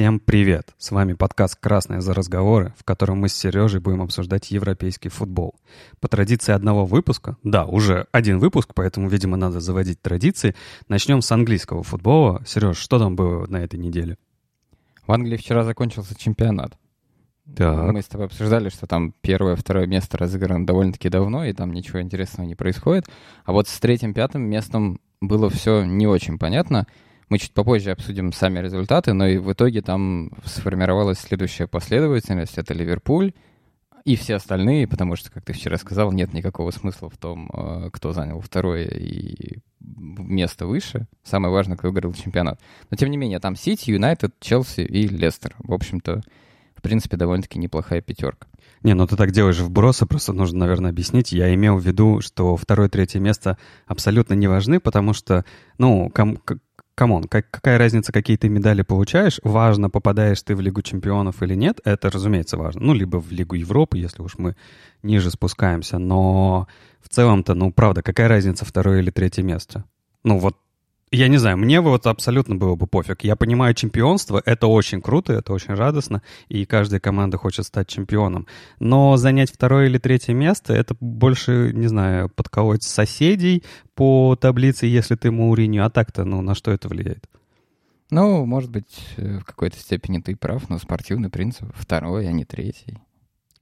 Всем привет! С вами подкаст «Красные за разговоры», в котором мы с Сережей будем обсуждать европейский футбол. По традиции одного выпуска, да, уже один выпуск, поэтому, видимо, надо заводить традиции, начнем с английского футбола. Сереж, что там было на этой неделе? В Англии вчера закончился чемпионат. Так. Мы с тобой обсуждали, что там первое, второе место разыграно довольно-таки давно, и там ничего интересного не происходит. А вот с третьим, пятым местом было все не очень понятно. Мы чуть попозже обсудим сами результаты, но и в итоге там сформировалась следующая последовательность. Это Ливерпуль и все остальные, потому что, как ты вчера сказал, нет никакого смысла в том, э, кто занял второе и место выше. Самое важное, кто выиграл чемпионат. Но, тем не менее, там Сити, Юнайтед, Челси и Лестер. В общем-то, в принципе, довольно-таки неплохая пятерка. Не, ну ты так делаешь вбросы, просто нужно, наверное, объяснить. Я имел в виду, что второе, третье место абсолютно не важны, потому что, ну, com- come on, как, какая разница, какие ты медали получаешь? Важно, попадаешь ты в Лигу чемпионов или нет, это, разумеется, важно. Ну, либо в Лигу Европы, если уж мы ниже спускаемся. Но в целом-то, ну, правда, какая разница второе или третье место? Ну, вот я не знаю, мне вот абсолютно было бы пофиг. Я понимаю, чемпионство — это очень круто, это очень радостно, и каждая команда хочет стать чемпионом. Но занять второе или третье место — это больше, не знаю, подколоть соседей по таблице, если ты Мауриню, а так-то, ну, на что это влияет? Ну, может быть, э, в какой-то степени ты прав, но спортивный принцип — второй, а не третий.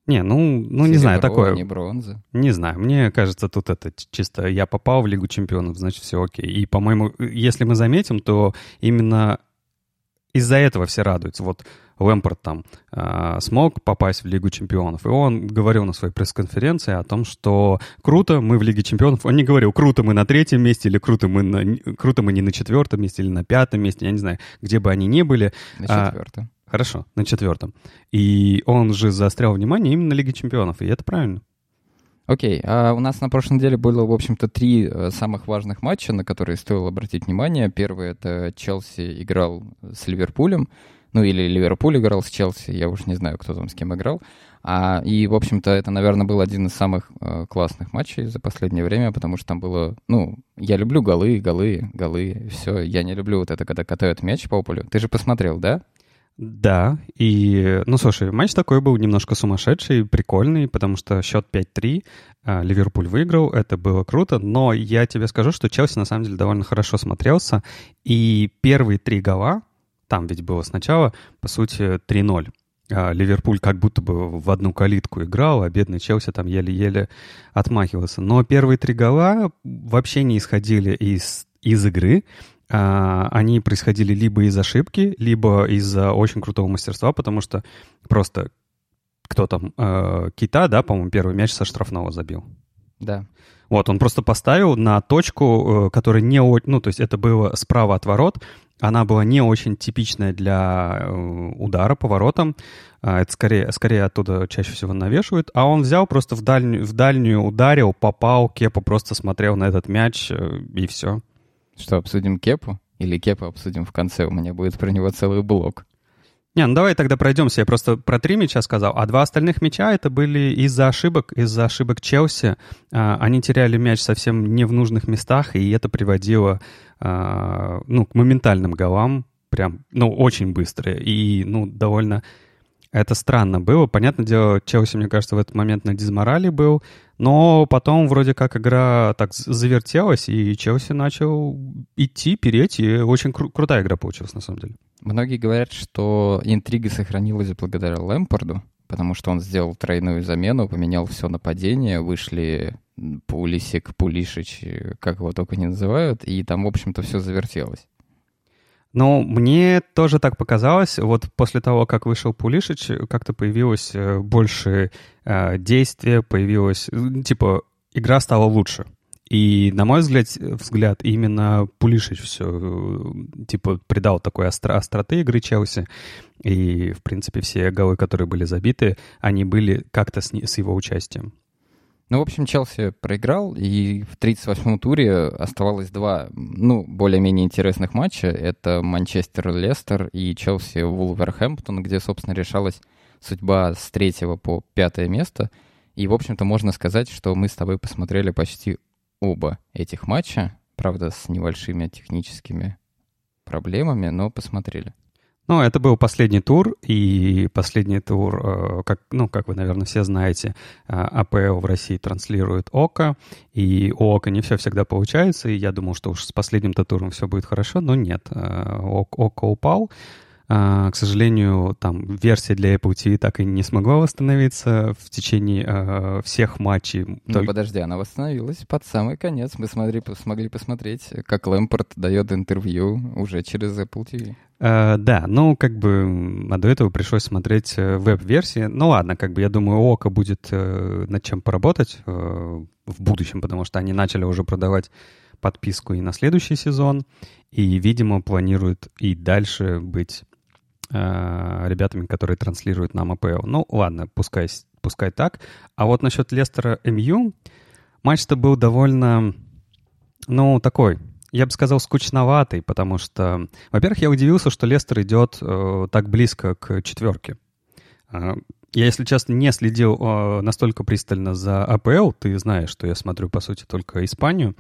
Не, ну, ну не знаю, такое. не бронза. Не знаю, мне кажется, тут это чисто я попал в Лигу чемпионов, значит, все окей. И, по-моему, если мы заметим, то именно из-за этого все радуются. Вот Лэмпорт там э, смог попасть в Лигу чемпионов, и он говорил на своей пресс-конференции о том, что круто, мы в Лиге чемпионов. Он не говорил, круто мы на третьем месте, или круто мы, на, круто мы не на четвертом месте, или на пятом месте, я не знаю, где бы они ни были. На четвертом. Хорошо, на четвертом. И он же заострял внимание именно на Лиге Чемпионов, и это правильно. Окей, okay. а у нас на прошлой неделе было, в общем-то, три э, самых важных матча, на которые стоило обратить внимание. Первый — это Челси играл с Ливерпулем, ну или Ливерпуль играл с Челси, я уж не знаю, кто там с кем играл. А, и, в общем-то, это, наверное, был один из самых э, классных матчей за последнее время, потому что там было, ну, я люблю голы, голы, голы, все. Я не люблю вот это, когда катают мяч по полю. Ты же посмотрел, да? Да, и, ну, слушай, матч такой был немножко сумасшедший, прикольный, потому что счет 5-3, а, Ливерпуль выиграл, это было круто, но я тебе скажу, что Челси на самом деле довольно хорошо смотрелся, и первые три гола, там ведь было сначала, по сути, 3-0. А, Ливерпуль как будто бы в одну калитку играл, а бедный Челси там еле-еле отмахивался. Но первые три гола вообще не исходили из, из игры, они происходили либо из ошибки, либо из-за очень крутого мастерства, потому что просто кто там, э, Кита, да, по-моему, первый мяч со штрафного забил. Да. Вот, он просто поставил на точку, э, которая не... Ну, то есть это было справа от ворот, она была не очень типичная для э, удара по воротам. А, это скорее, скорее оттуда чаще всего навешивают. А он взял просто в дальнюю, в дальнюю ударил, попал, Кепа просто смотрел на этот мяч, и все. Что, обсудим Кепу? Или Кепу обсудим в конце? У меня будет про него целый блок. Не, ну давай тогда пройдемся. Я просто про три мяча сказал, а два остальных мяча это были из-за ошибок, из-за ошибок Челси. А, они теряли мяч совсем не в нужных местах, и это приводило а, ну, к моментальным голам, прям, ну, очень быстро. И, ну, довольно это странно было. Понятное дело, Челси, мне кажется, в этот момент на дизморали был, но потом вроде как игра так завертелась, и Челси начал идти, переть, и очень кру- крутая игра получилась на самом деле. Многие говорят, что интрига сохранилась благодаря Лэмпорду, потому что он сделал тройную замену, поменял все нападение, вышли Пулисик, Пулишич, как его только не называют, и там, в общем-то, все завертелось. Но мне тоже так показалось, вот после того, как вышел Пулишич, как-то появилось э, больше э, действия, появилось, типа, игра стала лучше. И, на мой взгляд, взгляд именно Пулишич все, э, типа, придал такой остро остроты игры Челси. И, в принципе, все голы, которые были забиты, они были как-то с, с его участием. Ну, в общем, Челси проиграл, и в 38-м туре оставалось два, ну, более-менее интересных матча. Это Манчестер-Лестер и Челси-Вулверхэмптон, где, собственно, решалась судьба с третьего по пятое место. И, в общем-то, можно сказать, что мы с тобой посмотрели почти оба этих матча, правда, с небольшими техническими проблемами, но посмотрели. Ну, это был последний тур, и последний тур, э, как, ну, как вы, наверное, все знаете, э, АПЛ в России транслирует ОКО, и у ОКО не все всегда получается, и я думал, что уж с последним-то туром все будет хорошо, но нет, э, ОКО упал, к сожалению, там версия для Apple TV так и не смогла восстановиться в течение uh, всех матчей. Ну, подожди, она восстановилась под самый конец. Мы смотри, смогли посмотреть, как Лэмпорт дает интервью уже через Apple TV. Uh, да, ну, как бы, а до этого пришлось смотреть э, веб-версии. Ну, ладно, как бы, я думаю, у Ока будет uh, над чем поработать uh, в будущем, потому что они начали уже продавать подписку и на следующий сезон, и, видимо, планируют и дальше быть э, ребятами, которые транслируют нам АПЛ. Ну, ладно, пускай, пускай так. А вот насчет Лестера МЮ, матч-то был довольно, ну, такой, я бы сказал, скучноватый, потому что, во-первых, я удивился, что Лестер идет э, так близко к четверке. Э, я, если честно, не следил э, настолько пристально за АПЛ. Ты знаешь, что я смотрю, по сути, только Испанию.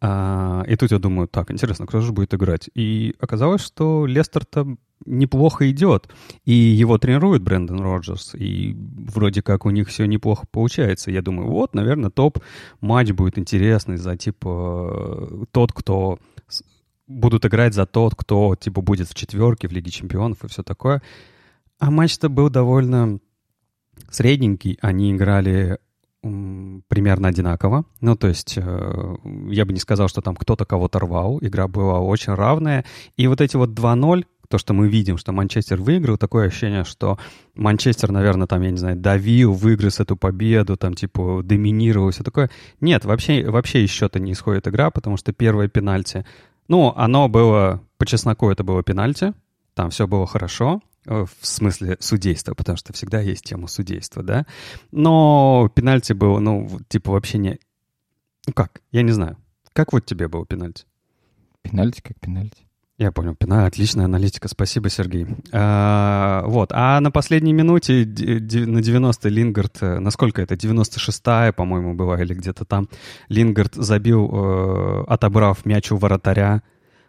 А, и тут я думаю, так, интересно, кто же будет играть? И оказалось, что Лестер-то неплохо идет. И его тренирует Брэндон Роджерс. И вроде как у них все неплохо получается. Я думаю, вот, наверное, топ-матч будет интересный за, типа, тот, кто... Будут играть за тот, кто, типа, будет в четверке в Лиге Чемпионов и все такое. А матч-то был довольно средненький. Они играли примерно одинаково. Ну, то есть э, я бы не сказал, что там кто-то кого-то рвал. Игра была очень равная. И вот эти вот 2-0, то, что мы видим, что Манчестер выиграл, такое ощущение, что Манчестер, наверное, там, я не знаю, давил, выигрыз эту победу, там, типа, доминировал, все такое. Нет, вообще, вообще из счета не исходит игра, потому что первое пенальти, ну, оно было, по чесноку это было пенальти, там все было хорошо, в смысле судейства, потому что всегда есть тема судейства, да. Но пенальти был, ну, типа вообще не... Ну как, я не знаю. Как вот тебе был пенальти? Пенальти как пенальти. Я понял, пена, отличная аналитика, спасибо, Сергей. А, вот, а на последней минуте, на 90-й Лингард, э, насколько это, 96-я, по-моему, была, или где-то там, Лингард забил, э, отобрав мяч у вратаря,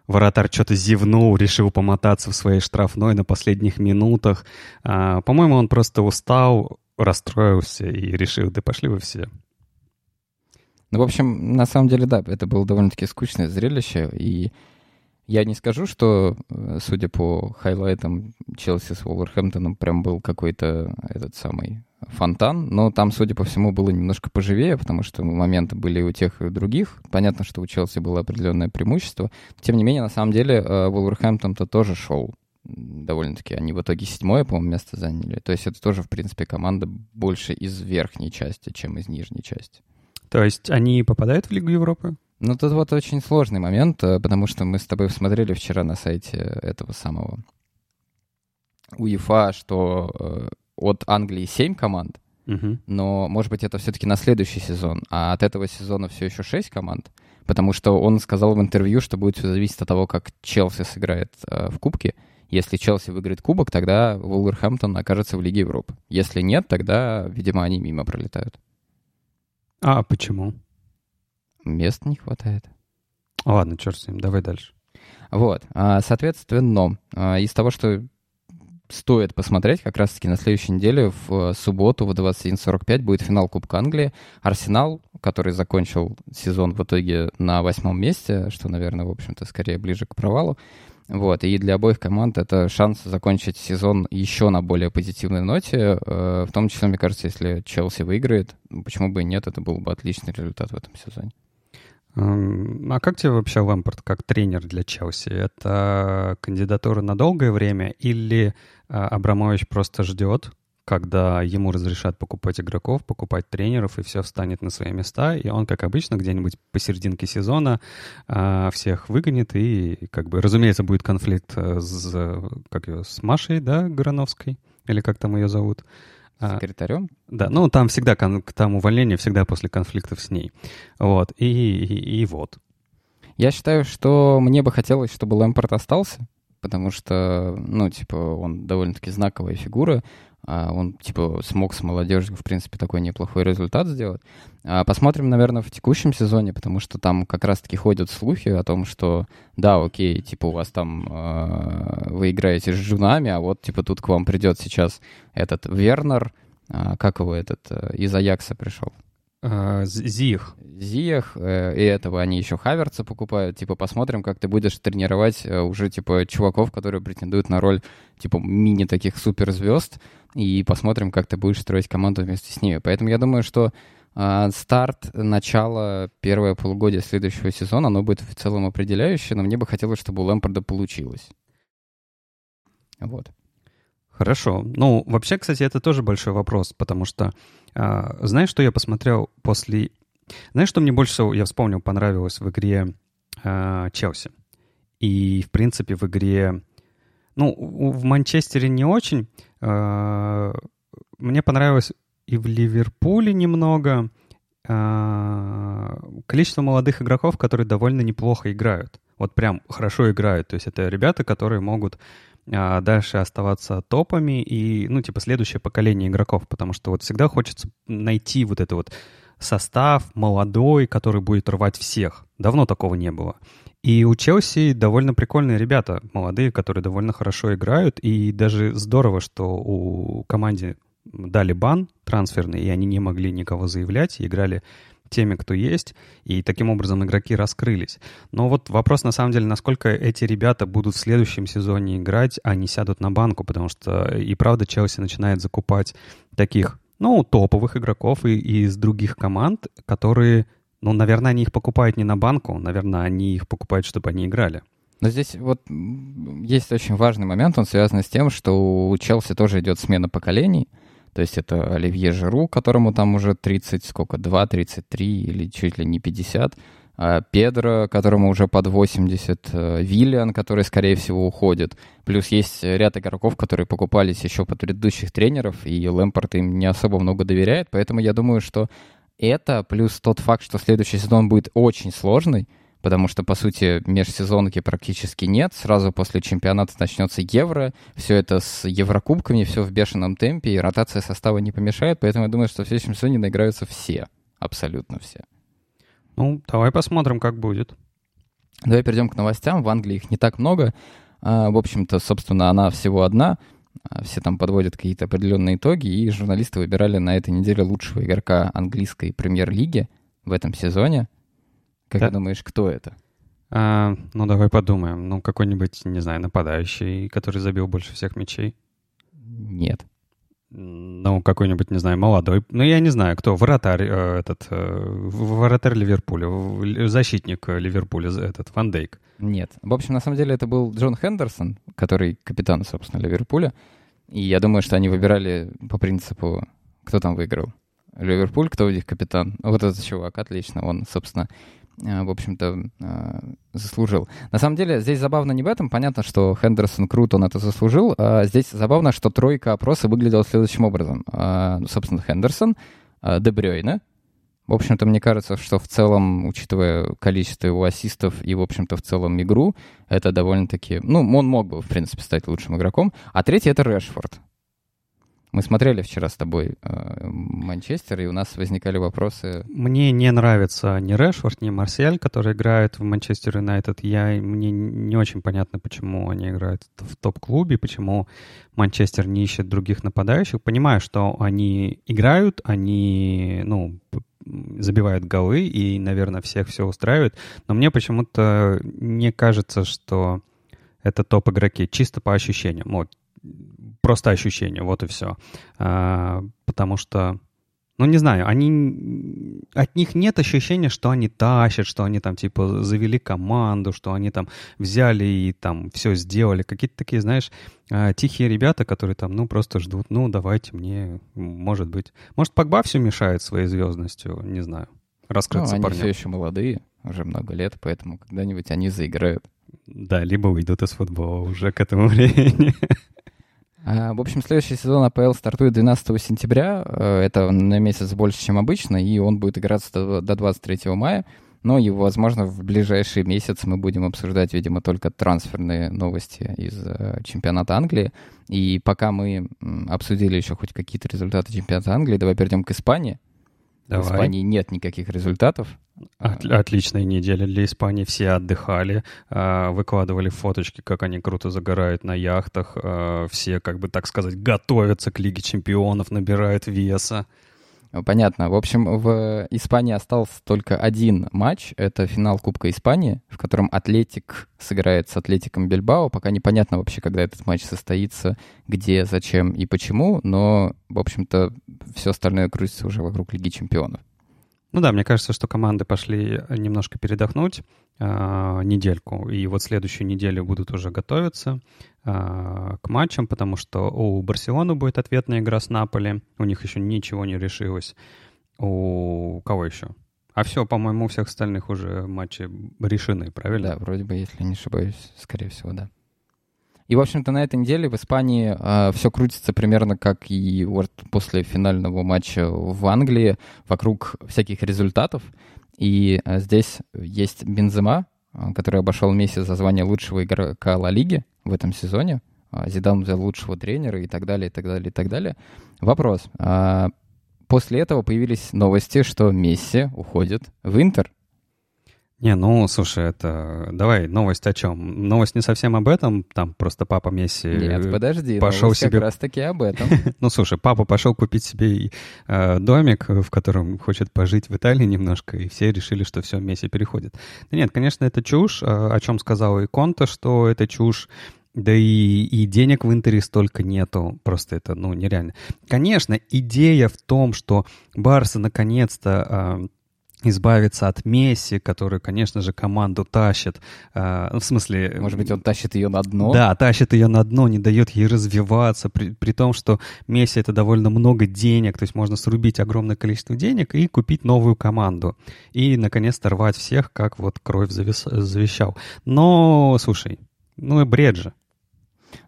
Воротарь что-то зевнул, решил помотаться в своей штрафной на последних минутах. А, по-моему, он просто устал, расстроился и решил, да пошли вы все. Ну, в общем, на самом деле, да, это было довольно-таки скучное зрелище, и я не скажу, что, э, судя по хайлайтам, Челси с Уолверхэмптоном прям был какой-то этот самый фонтан, но там, судя по всему, было немножко поживее, потому что моменты были у тех и у других. Понятно, что у Челси было определенное преимущество. Тем не менее, на самом деле, Вулверхэмптон-то тоже шел довольно-таки. Они в итоге седьмое, по-моему, место заняли. То есть это тоже, в принципе, команда больше из верхней части, чем из нижней части. То есть они попадают в Лигу Европы? Ну, тут вот очень сложный момент, э, потому что мы с тобой смотрели вчера на сайте этого самого УЕФА, что э, от Англии 7 команд, угу. но, может быть, это все-таки на следующий сезон, а от этого сезона все еще 6 команд, потому что он сказал в интервью, что будет все зависеть от того, как Челси сыграет э, в Кубке. Если Челси выиграет Кубок, тогда Вулверхэмптон окажется в Лиге Европы. Если нет, тогда, видимо, они мимо пролетают. А почему? Мест не хватает. Ладно, черт с ним, давай дальше. Вот, а, соответственно, а, из того, что стоит посмотреть как раз-таки на следующей неделе в э, субботу в 21.45 будет финал Кубка Англии. Арсенал, который закончил сезон в итоге на восьмом месте, что, наверное, в общем-то, скорее ближе к провалу. Вот, и для обоих команд это шанс закончить сезон еще на более позитивной ноте. Э, в том числе, мне кажется, если Челси выиграет, почему бы и нет, это был бы отличный результат в этом сезоне. А как тебе вообще Лэмпорт как тренер для Челси? Это кандидатура на долгое время или Абрамович просто ждет, когда ему разрешат покупать игроков, покупать тренеров, и все встанет на свои места, и он, как обычно, где-нибудь посерединке сезона а, всех выгонит, и, как бы, разумеется, будет конфликт э, с, как ее, с Машей, да, Грановской, или как там ее зовут, а, секретарем? Да, ну там всегда, там увольнение всегда после конфликтов с ней. Вот, и, и, и вот. Я считаю, что мне бы хотелось, чтобы Лэмпорт остался, потому что, ну, типа, он довольно-таки знаковая фигура. А, он, типа, смог с молодежью, в принципе, такой неплохой результат сделать. А, посмотрим, наверное, в текущем сезоне, потому что там как раз-таки ходят слухи о том, что, да, окей, типа, у вас там э, вы играете с жунами, а вот, типа, тут к вам придет сейчас этот Вернер, как его этот, э, из Аякса пришел? А, Зиях. Зиях, э, и этого они еще Хаверца покупают. Типа, посмотрим, как ты будешь тренировать э, уже, типа, чуваков, которые претендуют на роль, типа, мини таких суперзвезд, и посмотрим, как ты будешь строить команду вместе с ними. Поэтому я думаю, что э, старт, начало, первое полугодие следующего сезона, оно будет в целом определяющее, но мне бы хотелось, чтобы у Лэмпорда получилось. Вот. Хорошо. Ну, вообще, кстати, это тоже большой вопрос, потому что, а, знаешь, что я посмотрел после... Знаешь, что мне больше всего, я вспомнил, понравилось в игре а, Челси? И, в принципе, в игре... Ну, в Манчестере не очень. А, мне понравилось и в Ливерпуле немного. А, количество молодых игроков, которые довольно неплохо играют. Вот прям хорошо играют. То есть это ребята, которые могут а дальше оставаться топами и, ну, типа, следующее поколение игроков, потому что вот всегда хочется найти вот это вот состав молодой, который будет рвать всех. Давно такого не было. И у Челси довольно прикольные ребята, молодые, которые довольно хорошо играют, и даже здорово, что у команде дали бан трансферный, и они не могли никого заявлять, играли теми, кто есть, и таким образом игроки раскрылись. Но вот вопрос на самом деле, насколько эти ребята будут в следующем сезоне играть, а не сядут на банку, потому что и правда Челси начинает закупать таких, ну, топовых игроков и, и из других команд, которые, ну, наверное, они их покупают не на банку, наверное, они их покупают, чтобы они играли. Но здесь вот есть очень важный момент, он связан с тем, что у Челси тоже идет смена поколений, то есть это Оливье Жиру, которому там уже 30, сколько, 2, 33 или чуть ли не 50. А Педро, которому уже под 80. Э, Виллиан, который, скорее всего, уходит. Плюс есть ряд игроков, которые покупались еще под предыдущих тренеров, и Лэмпорт им не особо много доверяет. Поэтому я думаю, что это, плюс тот факт, что следующий сезон будет очень сложный, потому что, по сути, межсезонки практически нет. Сразу после чемпионата начнется Евро, все это с Еврокубками, все в бешеном темпе, и ротация состава не помешает, поэтому я думаю, что в следующем сезоне наиграются все, абсолютно все. Ну, давай посмотрим, как будет. Давай перейдем к новостям. В Англии их не так много. А, в общем-то, собственно, она всего одна. А, все там подводят какие-то определенные итоги, и журналисты выбирали на этой неделе лучшего игрока английской премьер-лиги в этом сезоне — как да? ты думаешь, кто это? А, ну, давай подумаем. Ну, какой-нибудь, не знаю, нападающий, который забил больше всех мячей? Нет. Ну, какой-нибудь, не знаю, молодой. Ну, я не знаю, кто. Вратарь э, этот, э, вратарь Ливерпуля, защитник Ливерпуля, этот, Ван Дейк. Нет. В общем, на самом деле это был Джон Хендерсон, который капитан, собственно, Ливерпуля. И я думаю, что они выбирали по принципу, кто там выиграл. Ливерпуль, кто у них капитан? Вот этот чувак, отлично. Он, собственно, в общем-то, э, заслужил. На самом деле, здесь забавно не в этом. Понятно, что Хендерсон крут, он это заслужил. А здесь забавно, что тройка опроса выглядела следующим образом. А, собственно, Хендерсон, а, Дебрёйна. В общем-то, мне кажется, что в целом, учитывая количество его ассистов и, в общем-то, в целом игру, это довольно-таки... Ну, он мог бы, в принципе, стать лучшим игроком. А третий — это Решфорд. Мы смотрели вчера с тобой э, Манчестер, и у нас возникали вопросы. Мне не нравится ни Решфорд, ни Марсиаль, которые играют в Манчестер Юнайтед. Я, мне не очень понятно, почему они играют в топ-клубе, почему Манчестер не ищет других нападающих. Понимаю, что они играют, они, ну, забивают голы, и, наверное, всех все устраивает. Но мне почему-то не кажется, что это топ-игроки, чисто по ощущениям. Вот просто ощущение, вот и все. А, потому что, ну, не знаю, они... От них нет ощущения, что они тащат, что они там, типа, завели команду, что они там взяли и там все сделали. Какие-то такие, знаешь, а, тихие ребята, которые там, ну, просто ждут, ну, давайте мне, может быть. Может, Погба все мешает своей звездностью, не знаю. Раскрыться ну, они все еще молодые, уже много лет, поэтому когда-нибудь они заиграют. Да, либо уйдут из футбола уже к этому времени. А, в общем, следующий сезон АПЛ стартует 12 сентября. Э, это на месяц больше, чем обычно, и он будет играться до 23 мая. Но и, возможно, в ближайший месяц мы будем обсуждать, видимо, только трансферные новости из э, чемпионата Англии. И пока мы обсудили еще хоть какие-то результаты чемпионата Англии, давай перейдем к Испании. Давай. В Испании нет никаких результатов. От, отличная неделя для Испании. Все отдыхали, э, выкладывали фоточки, как они круто загорают на яхтах. Э, все, как бы так сказать, готовятся к Лиге чемпионов, набирают веса. Понятно. В общем, в Испании остался только один матч. Это финал Кубка Испании, в котором Атлетик сыграет с Атлетиком Бильбао. Пока непонятно вообще, когда этот матч состоится, где, зачем и почему. Но, в общем-то, все остальное крутится уже вокруг Лиги Чемпионов. Ну да, мне кажется, что команды пошли немножко передохнуть э, недельку, и вот следующую неделю будут уже готовиться э, к матчам, потому что у Барселоны будет ответная игра с Наполи, у них еще ничего не решилось. У кого еще? А все, по-моему, у всех остальных уже матчи решены, правильно? Да, вроде бы, если не ошибаюсь, скорее всего, да. И, в общем-то, на этой неделе в Испании э, а, все крутится примерно как и вот после финального матча в Англии вокруг всяких результатов. И э, здесь есть Бензема, который обошел Месси за звание лучшего игрока Ла Лиги в этом сезоне. Зидан взял лучшего тренера и так далее, и так далее, и так далее. Вопрос. После этого появились новости, что Месси уходит в Интер. Не, ну, слушай, это... Давай, новость о чем? Новость не совсем об этом, там просто папа Месси... Нет, подожди, пошел себе... как раз-таки об этом. ну, слушай, папа пошел купить себе э, домик, в котором хочет пожить в Италии немножко, и все решили, что все, Месси переходит. Да нет, конечно, это чушь, а, о чем сказал и Конта, что это чушь, да и, и денег в Интере столько нету. Просто это, ну, нереально. Конечно, идея в том, что Барса наконец-то а, избавиться от Месси, который, конечно же, команду тащит. Э, в смысле... Может быть, он тащит ее на дно? Да, тащит ее на дно, не дает ей развиваться, при, при том, что Месси — это довольно много денег, то есть можно срубить огромное количество денег и купить новую команду. И, наконец-то, рвать всех, как вот Кровь завис, завещал. Но, слушай, ну и бред же.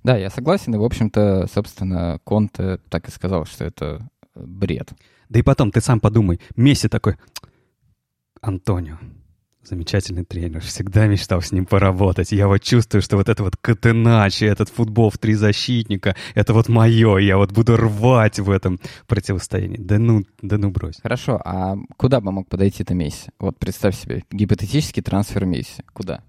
Да, я согласен, и, в общем-то, собственно, Конте так и сказал, что это бред. Да и потом, ты сам подумай, Месси такой, Антонио. Замечательный тренер. Всегда мечтал с ним поработать. Я вот чувствую, что вот это вот Катеначи, этот футбол в три защитника, это вот мое. Я вот буду рвать в этом противостоянии. Да ну, да ну брось. Хорошо, а куда бы мог подойти-то Месси? Вот представь себе, гипотетический трансфер Месси. Куда?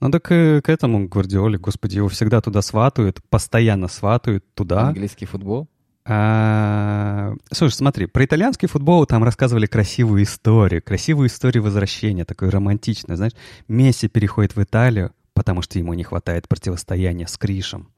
Ну так к, к этому Гвардиоле, господи, его всегда туда сватают, постоянно сватают туда. Английский футбол? А, слушай, смотри, про итальянский футбол там рассказывали красивую историю, красивую историю возвращения, такой романтичной, знаешь. Месси переходит в Италию, потому что ему не хватает противостояния с Кришем.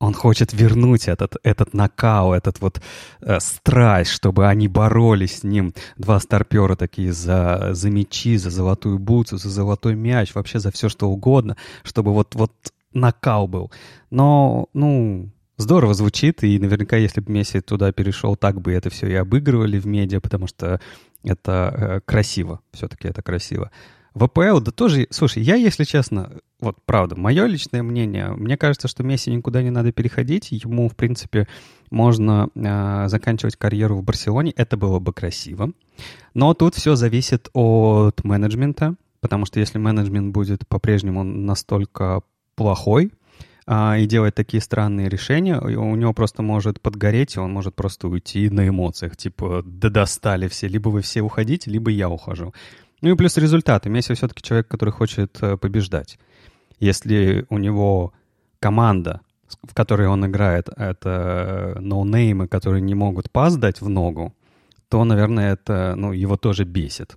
Он хочет вернуть этот, этот накал, этот вот э, страсть, чтобы они боролись с ним. Два старпера такие за, за мячи, за золотую бутсу, за золотой мяч, вообще за все что угодно, чтобы вот, вот накал был. Но, ну, здорово звучит, и наверняка, если бы Месси туда перешел, так бы это все и обыгрывали в медиа, потому что это э, красиво, все-таки это красиво. В АПЛ, да тоже, слушай, я, если честно, вот правда, мое личное мнение, мне кажется, что Месси никуда не надо переходить, ему, в принципе, можно э, заканчивать карьеру в Барселоне, это было бы красиво. Но тут все зависит от менеджмента, потому что если менеджмент будет по-прежнему настолько плохой, а, и делать такие странные решения, у него просто может подгореть, и он может просто уйти на эмоциях, типа, да достали все, либо вы все уходите, либо я ухожу. Ну и плюс результаты. Месси все-таки человек, который хочет э, побеждать. Если у него команда, в которой он играет, это ноунеймы, которые не могут пас дать в ногу, то, наверное, это, ну, его тоже бесит.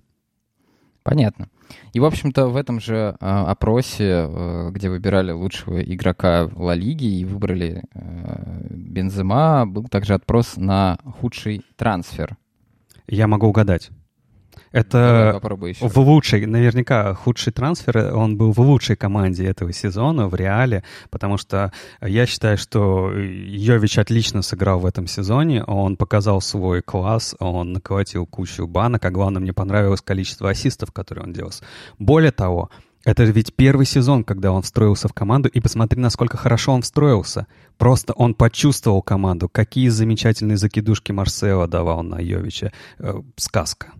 Понятно. И, в общем-то, в этом же э, опросе, э, где выбирали лучшего игрока Ла Лиги и выбрали э, Бензема, был также опрос на худший трансфер. Я могу угадать. Это в лучшей, наверняка худший трансфер, он был в лучшей команде этого сезона, в Реале, потому что я считаю, что Йович отлично сыграл в этом сезоне, он показал свой класс, он наколотил кучу банок, а главное, мне понравилось количество ассистов, которые он делал. Более того, это ведь первый сезон, когда он встроился в команду, и посмотри, насколько хорошо он встроился. Просто он почувствовал команду, какие замечательные закидушки Марсео давал на Йовича. Э, сказка.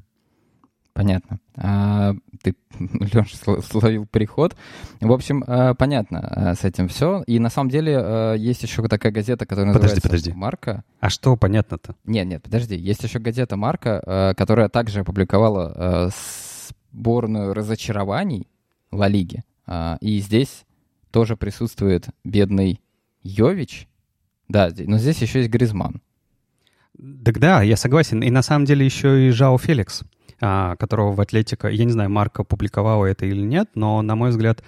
Понятно. А, ты, Леша, словил переход. В общем, а, понятно а, с этим все. И на самом деле а, есть еще такая газета, которая подожди, называется подожди. «Марка». А что понятно-то? Нет, нет, подожди. Есть еще газета «Марка», которая также опубликовала сборную разочарований Ла Лиги. И здесь тоже присутствует бедный Йович. Да, но здесь еще есть Гризман. Так да, я согласен. И на самом деле еще и Жао Феликс, которого в Атлетика, я не знаю, Марка публиковала это или нет, но, на мой взгляд,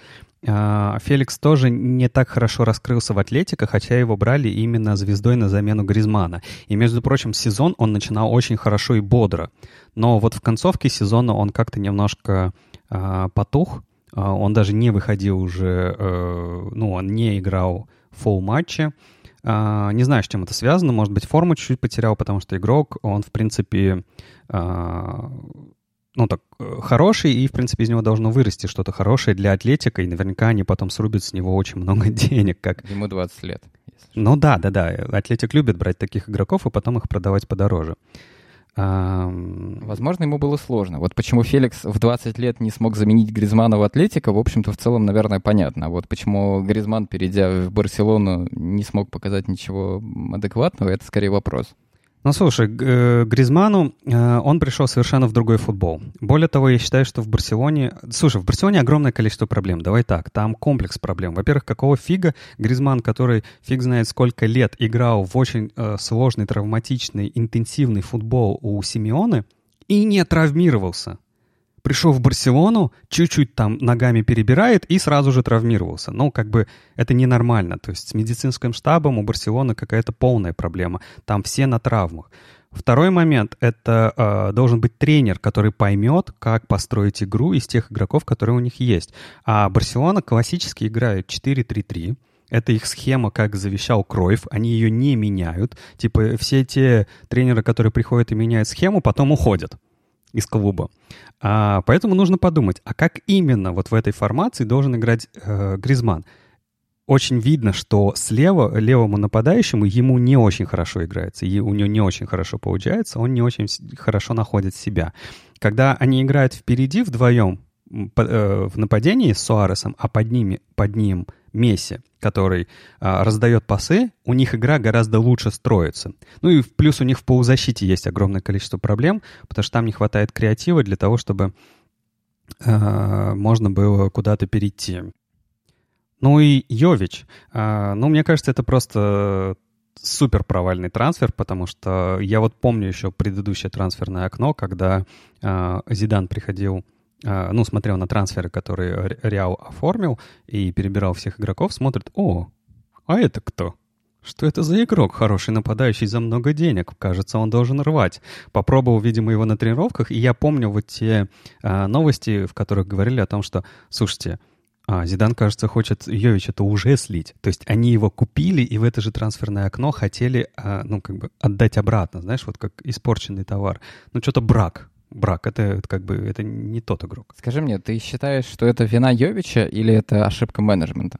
а, Феликс тоже не так хорошо раскрылся в Атлетика, хотя его брали именно звездой на замену Гризмана. И, между прочим, сезон он начинал очень хорошо и бодро. Но вот в концовке сезона он как-то немножко а, потух. Он даже не выходил уже, э, ну, он не играл фул матча. А, не знаю, с чем это связано. Может быть, форму чуть-чуть потерял, потому что игрок, он, в принципе, а, ну, так, хороший, и, в принципе, из него должно вырасти что-то хорошее для атлетика, и наверняка они потом срубят с него очень много денег. Как... Ему 20 лет. Ну да, да, да. Атлетик любит брать таких игроков и потом их продавать подороже. Возможно, ему было сложно. Вот почему Феликс в 20 лет не смог заменить Гризмана в Атлетика, в общем-то, в целом, наверное, понятно. Вот почему Гризман, перейдя в Барселону, не смог показать ничего адекватного, это скорее вопрос. Ну, слушай, э, Гризману, э, он пришел совершенно в другой футбол. Более того, я считаю, что в Барселоне... Слушай, в Барселоне огромное количество проблем. Давай так, там комплекс проблем. Во-первых, какого фига Гризман, который фиг знает сколько лет играл в очень э, сложный, травматичный, интенсивный футбол у Симеоны и не травмировался? Пришел в Барселону, чуть-чуть там ногами перебирает и сразу же травмировался. Ну, как бы это ненормально. То есть с медицинским штабом у Барселоны какая-то полная проблема. Там все на травмах. Второй момент — это э, должен быть тренер, который поймет, как построить игру из тех игроков, которые у них есть. А Барселона классически играет 4-3-3. Это их схема, как завещал Кройф. Они ее не меняют. Типа все те тренеры, которые приходят и меняют схему, потом уходят из клуба. А, поэтому нужно подумать, а как именно вот в этой формации должен играть э, Гризман? Очень видно, что слева, левому нападающему, ему не очень хорошо играется, и у него не очень хорошо получается, он не очень хорошо находит себя. Когда они играют впереди вдвоем, Э, в нападении с Суаресом, а под, ними, под ним Месси, который а, раздает пасы, у них игра гораздо лучше строится. Ну и плюс у них в полузащите есть огромное количество проблем, потому что там не хватает креатива для того, чтобы а, можно было куда-то перейти. Ну и Йович. А, ну, мне кажется, это просто супер провальный трансфер, потому что я вот помню еще предыдущее трансферное окно, когда а, Зидан приходил ну, смотрел на трансферы, которые Реал оформил, и перебирал всех игроков, смотрит, о, а это кто? Что это за игрок, хороший нападающий за много денег? Кажется, он должен рвать. Попробовал, видимо, его на тренировках, и я помню вот те а, новости, в которых говорили о том, что, слушайте, а, Зидан, кажется, хочет Йович это уже слить. То есть они его купили и в это же трансферное окно хотели, а, ну, как бы отдать обратно, знаешь, вот как испорченный товар. Ну, что-то брак брак. Это, это как бы это не тот игрок. Скажи мне, ты считаешь, что это вина Йовича или это ошибка менеджмента?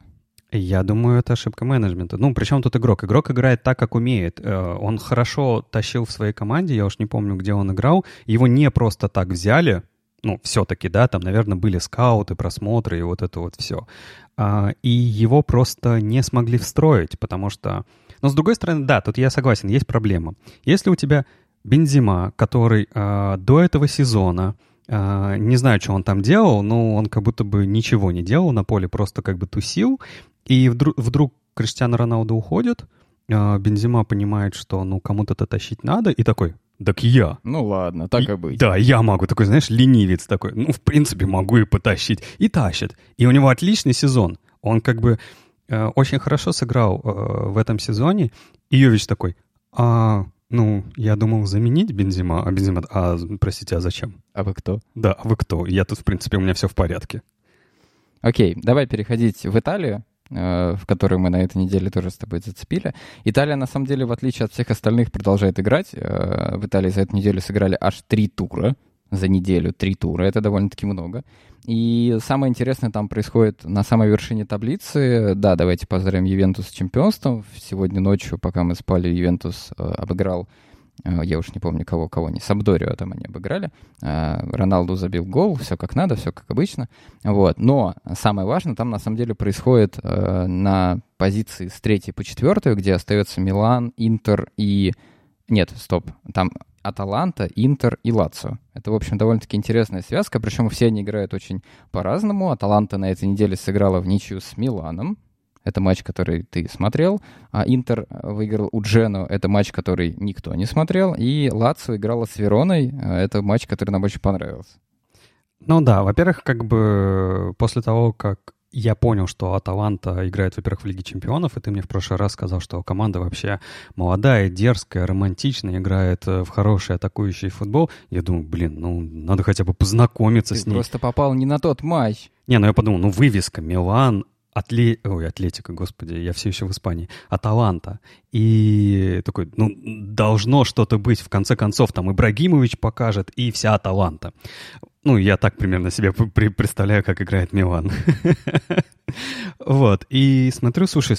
Я думаю, это ошибка менеджмента. Ну, причем тут игрок? Игрок играет так, как умеет. Э, он хорошо тащил в своей команде, я уж не помню, где он играл. Его не просто так взяли, ну, все-таки, да, там, наверное, были скауты, просмотры и вот это вот все. А, и его просто не смогли встроить, потому что... Но, с другой стороны, да, тут я согласен, есть проблема. Если у тебя Бензима, который э, до этого сезона, э, не знаю, что он там делал, но он как будто бы ничего не делал на поле, просто как бы тусил. И вдруг, вдруг Криштиано Роналдо уходит, э, Бензима понимает, что ну кому-то это тащить надо, и такой, так я. Ну ладно, так и, и быть. Да, я могу. Такой, знаешь, ленивец такой. Ну, в принципе, могу и потащить. И тащит. И у него отличный сезон. Он как бы э, очень хорошо сыграл э, в этом сезоне. И Йович такой, а ну, я думал заменить Бензима, а Бензима... А, простите, а зачем? А вы кто? Да, а вы кто? Я тут, в принципе, у меня все в порядке. Окей, давай переходить в Италию, э, в которую мы на этой неделе тоже с тобой зацепили. Италия, на самом деле, в отличие от всех остальных, продолжает играть. Э, в Италии за эту неделю сыграли аж три тура за неделю, три тура. Это довольно-таки много. И самое интересное там происходит на самой вершине таблицы. Да, давайте поздравим Ювентус с чемпионством. Сегодня ночью, пока мы спали, Ювентус э, обыграл Э, я уж не помню, кого, кого не, Сабдорио там они обыграли. Э, Роналду забил гол, все как надо, все как обычно. Вот. Но самое важное, там на самом деле происходит э, на позиции с третьей по четвертую, где остается Милан, Интер и... Нет, стоп, там Аталанта, Интер и Лацио. Это, в общем, довольно-таки интересная связка, причем все они играют очень по-разному. Аталанта на этой неделе сыграла в ничью с Миланом, это матч, который ты смотрел. А Интер выиграл у Джену. Это матч, который никто не смотрел. И Лацио играла с Вероной. Это матч, который нам очень понравился. Ну да, во-первых, как бы после того, как я понял, что Аталанта играет, во-первых, в Лиге Чемпионов, и ты мне в прошлый раз сказал, что команда вообще молодая, дерзкая, романтичная, играет э, в хороший атакующий футбол. Я думаю, блин, ну надо хотя бы познакомиться ты с ней. просто попал не на тот матч. Не, ну я подумал, ну вывеска, Милан, Атле... Ой, Атлетика, господи, я все еще в Испании. Аталанта. И такой, ну, должно что-то быть. В конце концов, там Ибрагимович покажет, и вся Аталанта. Ну, я так примерно себе представляю, как играет Милан. Вот. И смотрю, слушай,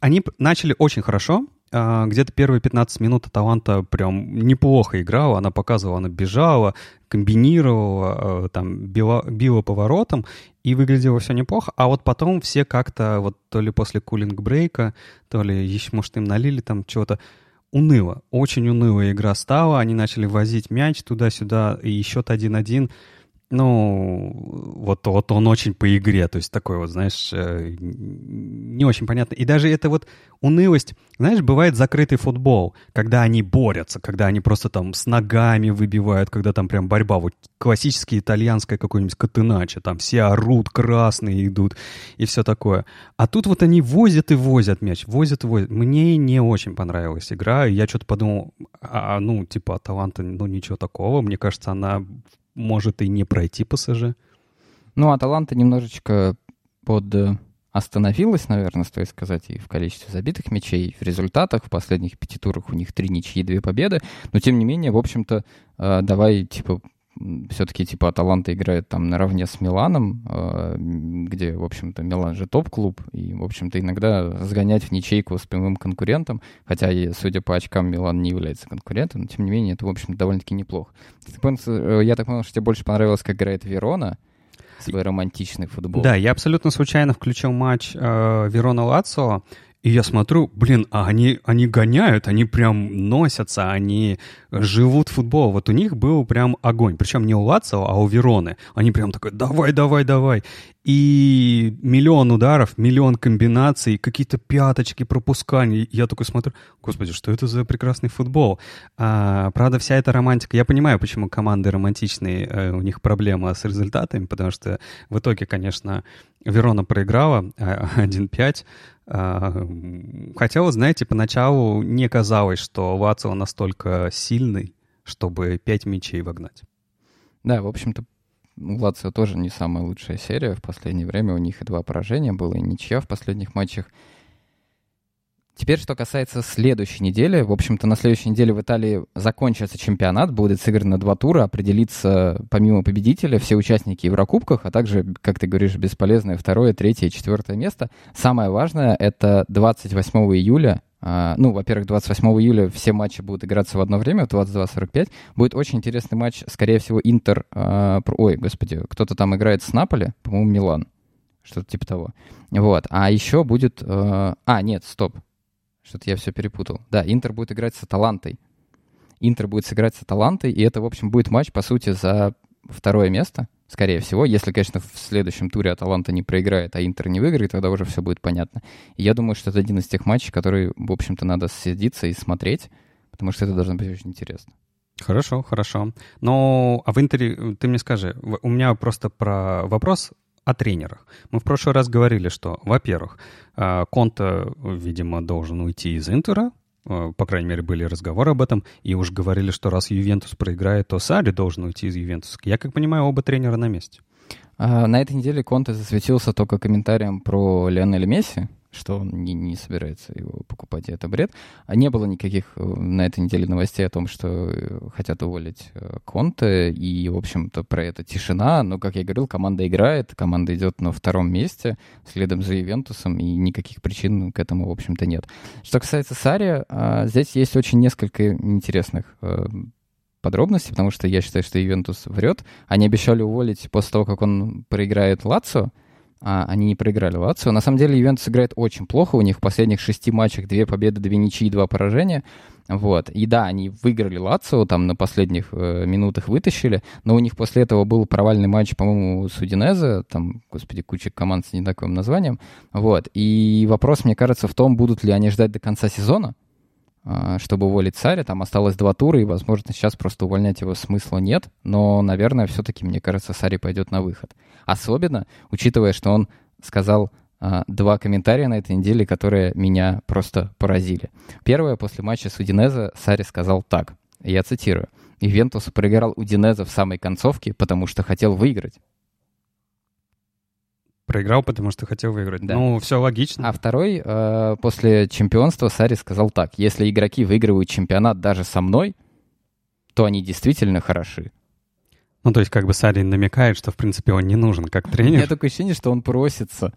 они начали очень хорошо, а, где-то первые 15 минут Аталанта прям неплохо играла, она показывала, она бежала, комбинировала, а, там, била, била поворотом, и выглядело все неплохо, а вот потом все как-то, вот то ли после кулинг-брейка, то ли еще, может, им налили там чего-то, уныло, очень унылая игра стала, они начали возить мяч туда-сюда, и счет 1-1, ну, вот, вот он очень по игре, то есть такой вот, знаешь, э, не очень понятно. И даже эта вот унылость, знаешь, бывает закрытый футбол, когда они борются, когда они просто там с ногами выбивают, когда там прям борьба, вот классический итальянское какое-нибудь катыначе, там все орут, красные идут и все такое. А тут вот они возят и возят мяч, возят и возят. Мне не очень понравилась игра, я что-то подумал, а, ну, типа, таланта, ну, ничего такого, мне кажется, она может и не пройти ПСЖ. Ну, Аталанта немножечко под э, остановилась, наверное, стоит сказать, и в количестве забитых мячей, и в результатах. В последних пяти турах у них три ничьи, две победы. Но, тем не менее, в общем-то, э, давай, типа, все-таки типа Аталанта играет там наравне с Миланом, э, где, в общем-то, Милан же топ-клуб, и, в общем-то, иногда сгонять в ничейку с прямым конкурентом, хотя, судя по очкам, Милан не является конкурентом, но, тем не менее, это, в общем-то, довольно-таки неплохо. Э, я так понял, что тебе больше понравилось, как играет Верона, свой романтичный футбол. Да, я абсолютно случайно включил матч э, Верона-Лацио, и я смотрю, блин, а они, они гоняют, они прям носятся, они живут футбол. Вот у них был прям огонь. Причем не у Лацио, а у Вероны. Они прям такой, давай, давай, давай. И миллион ударов, миллион комбинаций, какие-то пяточки, пропускания. Я такой смотрю, господи, что это за прекрасный футбол? А, правда, вся эта романтика... Я понимаю, почему команды романтичные, э, у них проблема с результатами, потому что в итоге, конечно, Верона проиграла 1-5, а, хотя, вот, знаете, поначалу не казалось, что Лацио настолько сильный, чтобы пять мячей вогнать. Да, в общем-то, у Лацио тоже не самая лучшая серия. В последнее время у них и два поражения было, и ничья в последних матчах. Теперь, что касается следующей недели. В общем-то, на следующей неделе в Италии закончится чемпионат, будет сыграно два тура, определиться помимо победителя все участники Еврокубках, а также, как ты говоришь, бесполезное второе, третье и четвертое место. Самое важное — это 28 июля Uh, ну, во-первых, 28 июля все матчи будут играться в одно время, в 22.45. Будет очень интересный матч, скорее всего, Интер... Uh, ой, господи, кто-то там играет с Наполи, по-моему, Милан. Что-то типа того. Вот. А еще будет... Uh, а, нет, стоп. Что-то я все перепутал. Да, Интер будет играть с Аталантой. Интер будет сыграть с Аталантой, и это, в общем, будет матч, по сути, за второе место, скорее всего. Если, конечно, в следующем туре Аталанта не проиграет, а Интер не выиграет, тогда уже все будет понятно. И я думаю, что это один из тех матчей, которые, в общем-то, надо сидеться и смотреть, потому что это должно быть очень интересно. Хорошо, хорошо. Но, а в Интере, ты мне скажи, у меня просто про вопрос о тренерах. Мы в прошлый раз говорили, что, во-первых, а, Конта, видимо, должен уйти из Интера, а, по крайней мере, были разговоры об этом, и уж говорили, что раз Ювентус проиграет, то Сари должен уйти из Ювентуса. Я, как понимаю, оба тренера на месте. А, на этой неделе Конте засветился только комментарием про Лионеля Месси, что он не, не собирается его покупать, и это бред. А не было никаких э, на этой неделе новостей о том, что э, хотят уволить э, Конте, и, в общем-то, про это тишина. Но, как я говорил, команда играет, команда идет на втором месте, следом за Ивентусом, и никаких причин к этому, в общем-то, нет. Что касается Сари, а, здесь есть очень несколько интересных подробностей, потому что я считаю, что Ивентус врет. Они обещали уволить после того, как он проиграет Лацо, а, они не проиграли Лацио. На самом деле Ювентус играет очень плохо. У них в последних шести матчах две победы, две ничьи, два поражения. Вот. И да, они выиграли Лацио, там на последних э, минутах вытащили, но у них после этого был провальный матч, по-моему, с Удинезе, там, господи, куча команд с незнакомым названием. Вот. И вопрос, мне кажется, в том, будут ли они ждать до конца сезона, чтобы уволить царя. Там осталось два тура, и, возможно, сейчас просто увольнять его смысла нет. Но, наверное, все-таки, мне кажется, Сари пойдет на выход. Особенно, учитывая, что он сказал а, два комментария на этой неделе, которые меня просто поразили. Первое, после матча с Удинеза Сари сказал так, я цитирую, «Ивентус проиграл Удинеза в самой концовке, потому что хотел выиграть. Проиграл, потому что хотел выиграть. Да. Ну, все логично. А второй, э, после чемпионства Сари сказал так. Если игроки выигрывают чемпионат даже со мной, то они действительно хороши. Ну, то есть как бы Сари намекает, что, в принципе, он не нужен как тренер. У меня такое ощущение, что он просится.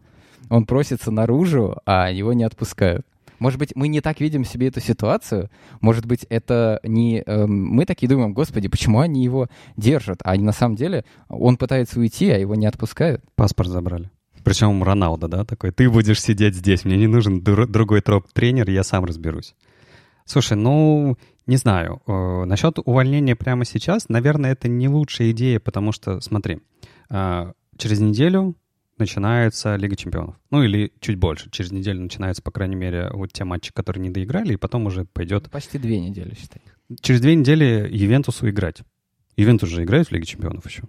Он просится наружу, а его не отпускают. Может быть, мы не так видим себе эту ситуацию. Может быть, это не... Э, мы такие думаем, господи, почему они его держат? А на самом деле он пытается уйти, а его не отпускают. Паспорт забрали. Причем Роналдо, да, такой, ты будешь сидеть здесь, мне не нужен дру- другой троп-тренер, я сам разберусь. Слушай, ну, не знаю, э, насчет увольнения прямо сейчас, наверное, это не лучшая идея, потому что, смотри, э, через неделю начинается Лига Чемпионов. Ну или чуть больше. Через неделю начинаются, по крайней мере, вот те матчи, которые не доиграли, и потом уже пойдет... Почти две недели, считай. Через две недели Ювентусу играть. Ювентус же играет в Лиге Чемпионов еще.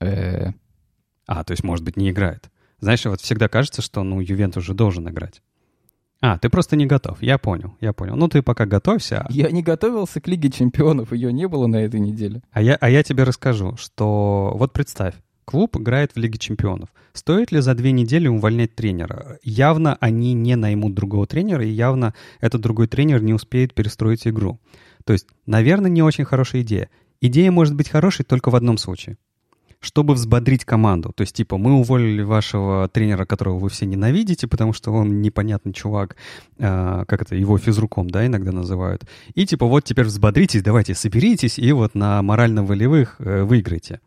Э. А, то есть, может быть, не играет. Знаешь, вот всегда кажется, что, ну, Ювентус уже должен играть. А, ты просто не готов. Я понял, я понял. Ну, ты пока готовься. Я не готовился к Лиге Чемпионов, ее не было на этой неделе. А я, а я тебе расскажу, что вот представь, клуб играет в Лиге Чемпионов. Стоит ли за две недели увольнять тренера? Явно они не наймут другого тренера, и явно этот другой тренер не успеет перестроить игру. То есть, наверное, не очень хорошая идея. Идея может быть хорошей только в одном случае чтобы взбодрить команду. То есть, типа, мы уволили вашего тренера, которого вы все ненавидите, потому что он непонятный чувак, э, как это, его физруком, да, иногда называют. И, типа, вот теперь взбодритесь, давайте соберитесь и вот на морально-волевых э, выиграйте.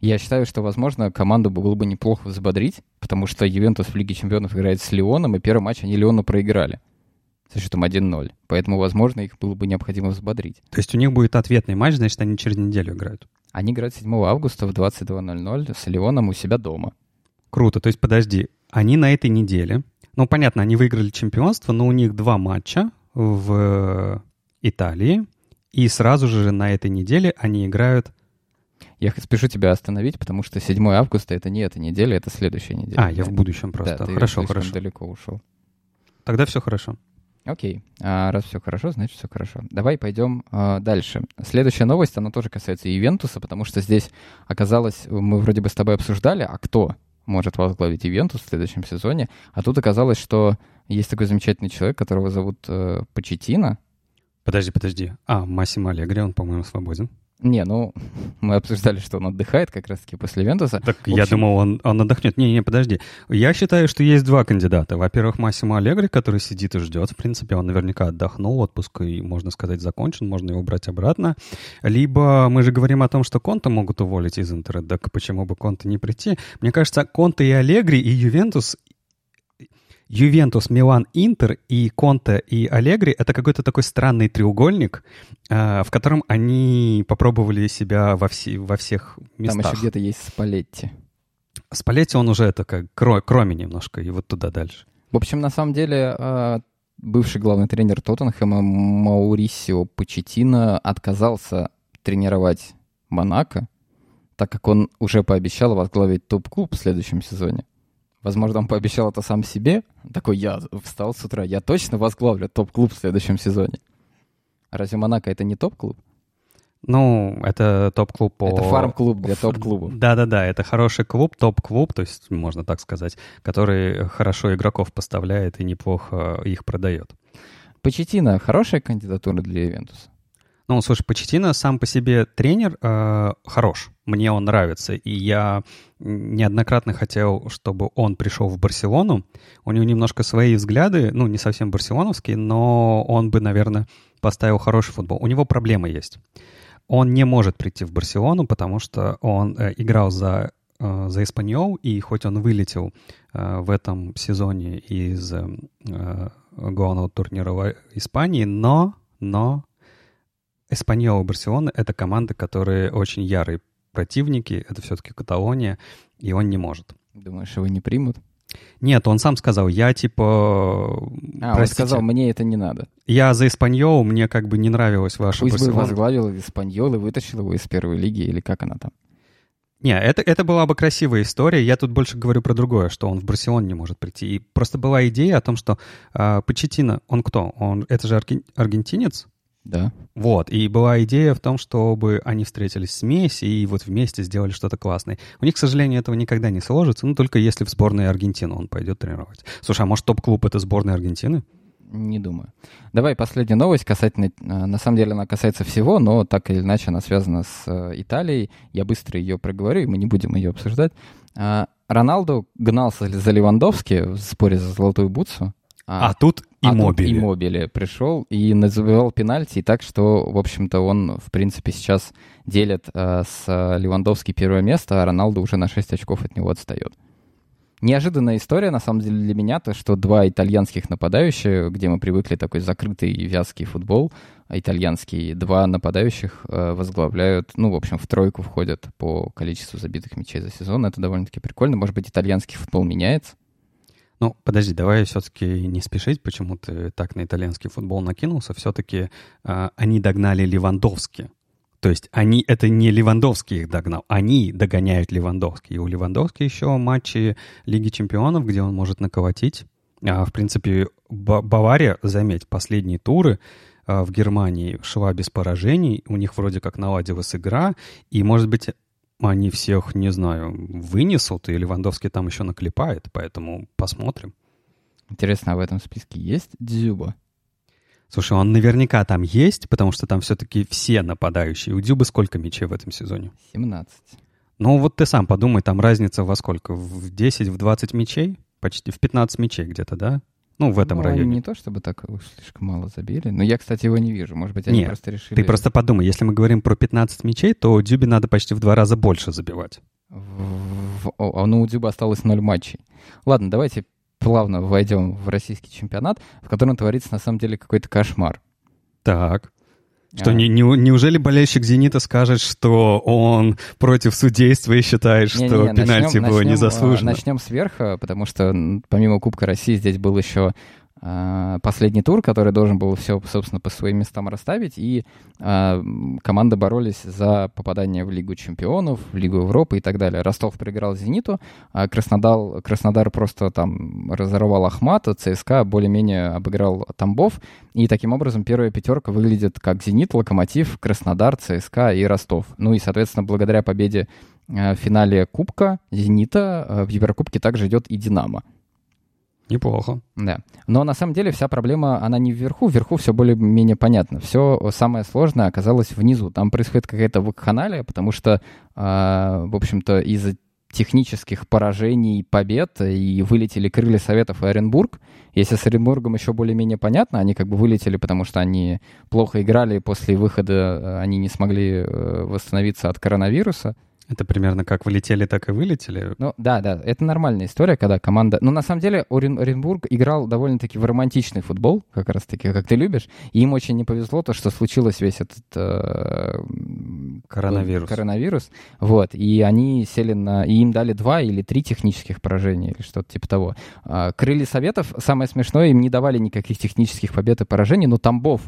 Я считаю, что, возможно, команду было бы неплохо взбодрить, потому что Ювентус в Лиге Чемпионов играет с Леоном, и первый матч они Леону проиграли со счетом 1-0. Поэтому, возможно, их было бы необходимо взбодрить. То есть у них будет ответный матч, значит, они через неделю играют? Они играют 7 августа в 22.00 с Леоном у себя дома. Круто. То есть, подожди, они на этой неделе... Ну, понятно, они выиграли чемпионство, но у них два матча в Италии, и сразу же на этой неделе они играют... Я спешу тебя остановить, потому что 7 августа — это не эта неделя, это следующая неделя. А, я в будущем просто. Да, хорошо, ты хорошо. далеко ушел. Тогда все хорошо. Окей, а раз все хорошо, значит все хорошо. Давай пойдем а, дальше. Следующая новость, она тоже касается Ивентуса, потому что здесь оказалось, мы вроде бы с тобой обсуждали, а кто может возглавить Ивентус в следующем сезоне, а тут оказалось, что есть такой замечательный человек, которого зовут э, Почетина. Подожди, подожди. А, Массимо Аллегри, он, по-моему, свободен. Не, ну, мы обсуждали, что он отдыхает как раз-таки после Вентуса. Так общем... я думал, он, он отдохнет. Не-не, подожди. Я считаю, что есть два кандидата. Во-первых, Массимо Аллегри, который сидит и ждет. В принципе, он наверняка отдохнул, отпуск, и, можно сказать, закончен, можно его брать обратно. Либо мы же говорим о том, что Конта могут уволить из Интера. Так почему бы Конта не прийти? Мне кажется, Конта и Аллегри, и Ювентус Ювентус, Милан, Интер и Конте и Аллегри — это какой-то такой странный треугольник, э, в котором они попробовали себя во, все, во всех местах. Там еще где-то есть Спалетти. Спалетти он уже это как кро, кроме немножко, и вот туда дальше. В общем, на самом деле, э, бывший главный тренер Тоттенхэма Маурисио Почетино отказался тренировать Монако, так как он уже пообещал возглавить топ-клуб в следующем сезоне. Возможно, он пообещал это сам себе. Такой, я встал с утра, я точно возглавлю топ-клуб в следующем сезоне. Разве Монако это не топ-клуб? Ну, это топ-клуб по... Это фарм-клуб для топ-клуба. Да-да-да, это хороший клуб, топ-клуб, то есть, можно так сказать, который хорошо игроков поставляет и неплохо их продает. Почетина хорошая кандидатура для Ювентуса? Ну, слушай, Почетина сам по себе тренер э, хорош. Мне он нравится. И я неоднократно хотел, чтобы он пришел в Барселону. У него немножко свои взгляды, ну, не совсем барселоновские, но он бы, наверное, поставил хороший футбол. У него проблемы есть. Он не может прийти в Барселону, потому что он э, играл за, э, за Испаньол, и хоть он вылетел э, в этом сезоне из э, главного турнира Испании, но, но Эспаньол и Барселона — это команды, которые очень ярые противники, это все-таки Каталония, и он не может. Думаешь, его не примут? Нет, он сам сказал, я типа... А, простите, он сказал, мне это не надо. Я за Испаньол, мне как бы не нравилось ваше Пусть Барселона. бы возглавил Испаньол и вытащил его из первой лиги, или как она там? Не, это, это была бы красивая история. Я тут больше говорю про другое, что он в Барселоне не может прийти. И просто была идея о том, что э, Почетина, он кто? Он, это же арген, аргентинец? Да. Вот, и была идея в том, чтобы они встретились с Месси и вот вместе сделали что-то классное. У них, к сожалению, этого никогда не сложится, ну, только если в сборную Аргентины он пойдет тренировать. Слушай, а может топ-клуб — это сборная Аргентины? Не думаю. Давай последняя новость касательно... А, на самом деле она касается всего, но так или иначе она связана с э, Италией. Я быстро ее проговорю, и мы не будем ее обсуждать. А, Роналду гнался за Левандовски в споре за золотую бутсу. А, а тут и мобили. И мобили пришел и называл пенальти, так что, в общем-то, он, в принципе, сейчас делит э, с Левандовски первое место, а Роналду уже на 6 очков от него отстает. Неожиданная история, на самом деле, для меня, то, что два итальянских нападающих, где мы привыкли такой закрытый вязкий футбол, итальянский, два нападающих э, возглавляют, ну, в общем, в тройку входят по количеству забитых мячей за сезон. Это довольно-таки прикольно. Может быть, итальянский футбол меняется? Ну, подожди, давай все-таки не спешить, почему ты так на итальянский футбол накинулся. Все-таки э, они догнали Левандовски. То есть они, это не Левандовский их догнал, они догоняют Левандовски. И у Левандовски еще матчи Лиги Чемпионов, где он может наколотить. А, в принципе, Бавария, заметь, последние туры а, в Германии шла без поражений. У них вроде как наладилась игра. И, может быть, они всех, не знаю, вынесут, и Левандовский там еще наклепает, поэтому посмотрим. Интересно, а в этом списке есть Дзюба? Слушай, он наверняка там есть, потому что там все-таки все нападающие. У Дзюбы сколько мячей в этом сезоне? 17. Ну вот ты сам подумай, там разница во сколько? В 10, в 20 мячей? Почти в 15 мячей где-то, да? Ну, в этом ну, районе. не то, чтобы так слишком мало забили. Но я, кстати, его не вижу. Может быть, они Нет, просто решили... ты просто подумай, если мы говорим про 15 мячей, то Дюбе надо почти в два раза больше забивать. В... О, ну, у Дюба осталось 0 матчей. Ладно, давайте плавно войдем в российский чемпионат, в котором творится на самом деле какой-то кошмар. Так. Что, а. не, не, неужели болельщик «Зенита» скажет, что он против судейства и считает, не, что не, не, пенальти начнем, было начнем, незаслуженно? Начнем сверху, потому что помимо Кубка России здесь был еще а, последний тур, который должен был все, собственно, по своим местам расставить, и э, команды боролись за попадание в Лигу чемпионов, в Лигу Европы и так далее. Ростов проиграл «Зениту», а Краснодар, Краснодар просто там разорвал Ахмата, ЦСКА более-менее обыграл Тамбов, и таким образом первая пятерка выглядит как «Зенит», «Локомотив», Краснодар, ЦСКА и Ростов. Ну и, соответственно, благодаря победе в финале Кубка «Зенита» в Еврокубке также идет и «Динамо». Неплохо. Да. Но на самом деле вся проблема, она не вверху, вверху все более-менее понятно. Все самое сложное оказалось внизу. Там происходит какая-то вакханалия, потому что, э, в общем-то, из-за технических поражений, побед, и вылетели крылья Советов и Оренбург. Если с Оренбургом еще более-менее понятно, они как бы вылетели, потому что они плохо играли, после выхода э, они не смогли э, восстановиться от коронавируса. Это примерно как вылетели, так и вылетели? Ну, да, да, это нормальная история, когда команда... Ну, на самом деле, Орен... Оренбург играл довольно-таки в романтичный футбол, как раз-таки, как ты любишь, и им очень не повезло то, что случилось весь этот... Э... Коронавирус. Коронавирус, вот, и они сели на... И им дали два или три технических поражения, или что-то типа того. А, крылья Советов, самое смешное, им не давали никаких технических побед и поражений, но Тамбов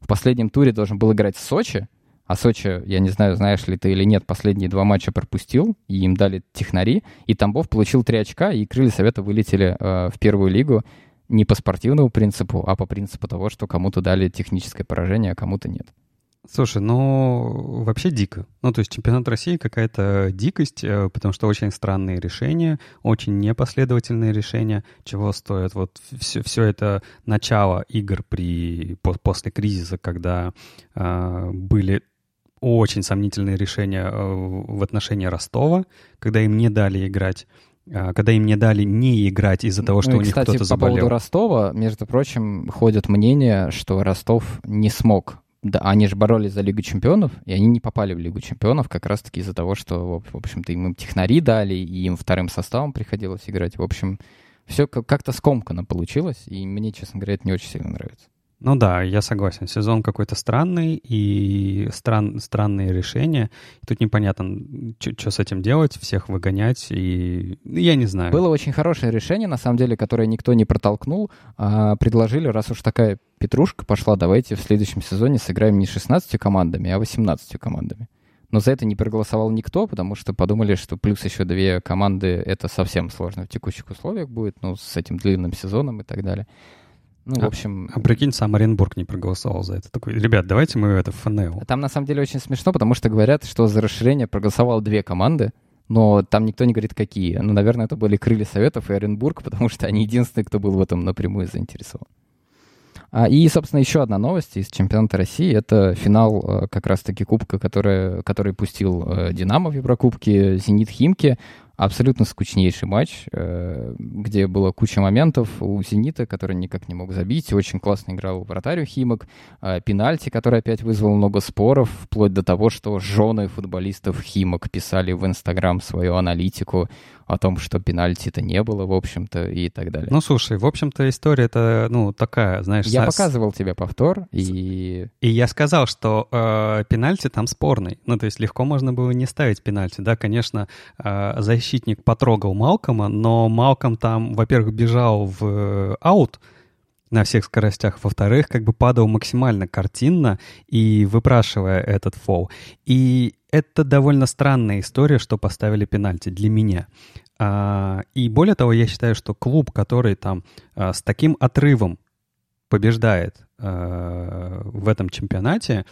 в последнем туре должен был играть в Сочи, а Сочи, я не знаю, знаешь ли ты или нет, последние два матча пропустил, и им дали технари, и Тамбов получил три очка, и крылья Совета вылетели э, в первую лигу не по спортивному принципу, а по принципу того, что кому-то дали техническое поражение, а кому-то нет. Слушай, ну, вообще дико. Ну, то есть чемпионат России какая-то дикость, э, потому что очень странные решения, очень непоследовательные решения, чего стоят вот все, все это начало игр при, после кризиса, когда э, были очень сомнительные решения э, в отношении Ростова, когда им не дали играть э, когда им не дали не играть из-за того, что ну, у них кто-то заболел. по поводу Ростова, между прочим, ходят мнения, что Ростов не смог да, они же боролись за Лигу чемпионов, и они не попали в Лигу чемпионов как раз-таки из-за того, что, в общем-то, им технари дали, и им вторым составом приходилось играть. В общем, все как-то скомканно получилось, и мне, честно говоря, это не очень сильно нравится. Ну да, я согласен. Сезон какой-то странный и стран, странные решения. Тут непонятно, что с этим делать, всех выгонять, и я не знаю. Было очень хорошее решение, на самом деле, которое никто не протолкнул. А предложили, раз уж такая петрушка пошла, давайте в следующем сезоне сыграем не 16 командами, а 18 командами. Но за это не проголосовал никто, потому что подумали, что плюс еще две команды — это совсем сложно в текущих условиях будет, ну, с этим длинным сезоном и так далее. Ну, в общем... А, а прикинь, сам Оренбург не проголосовал за это. Такой, ребят, давайте мы это ФНЛ. Там на самом деле очень смешно, потому что говорят, что за расширение проголосовало две команды, но там никто не говорит, какие. Ну, наверное, это были Крылья Советов и Оренбург, потому что они единственные, кто был в этом напрямую заинтересован. А, и, собственно, еще одна новость из чемпионата России. Это финал э, как раз-таки Кубка, который, который пустил э, «Динамо» в Еврокубке, «Зенит» Химки абсолютно скучнейший матч, э, где было куча моментов у «Зенита», который никак не мог забить. Очень классно играл вратарь Химок. Э, пенальти, который опять вызвал много споров, вплоть до того, что жены футболистов Химок писали в Инстаграм свою аналитику о том, что пенальти-то не было, в общем-то, и так далее. Ну, слушай, в общем-то, история это, ну, такая, знаешь... Я с... показывал тебе повтор, и... И я сказал, что э, пенальти там спорный. Ну, то есть легко можно было не ставить пенальти. Да, конечно, э, защитник потрогал Малкома, но Малком там, во-первых, бежал в э, аут, на всех скоростях. Во-вторых, как бы падал максимально картинно и выпрашивая этот фол. И это довольно странная история, что поставили пенальти для меня. А, и более того, я считаю, что клуб, который там а, с таким отрывом побеждает а, в этом чемпионате,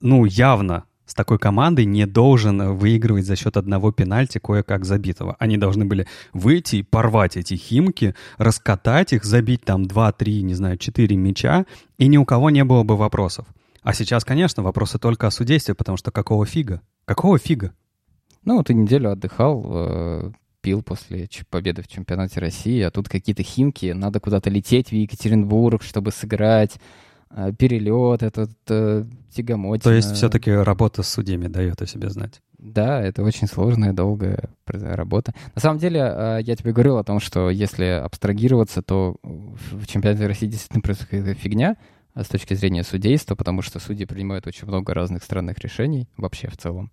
ну, явно с такой командой не должен выигрывать за счет одного пенальти кое-как забитого. Они должны были выйти, порвать эти химки, раскатать их, забить там 2-3, не знаю, 4 мяча, и ни у кого не было бы вопросов. А сейчас, конечно, вопросы только о судействе, потому что какого фига? Какого фига? Ну, ты неделю отдыхал, э, пил после победы в чемпионате России, а тут какие-то химки, надо куда-то лететь в Екатеринбург, чтобы сыграть перелет, этот э, тягомотина. То есть все-таки работа с судьями дает о себе знать? Да, это очень сложная, долгая работа. На самом деле, э, я тебе говорил о том, что если абстрагироваться, то в чемпионате России действительно происходит фигня, с точки зрения судейства, потому что судьи принимают очень много разных странных решений вообще в целом,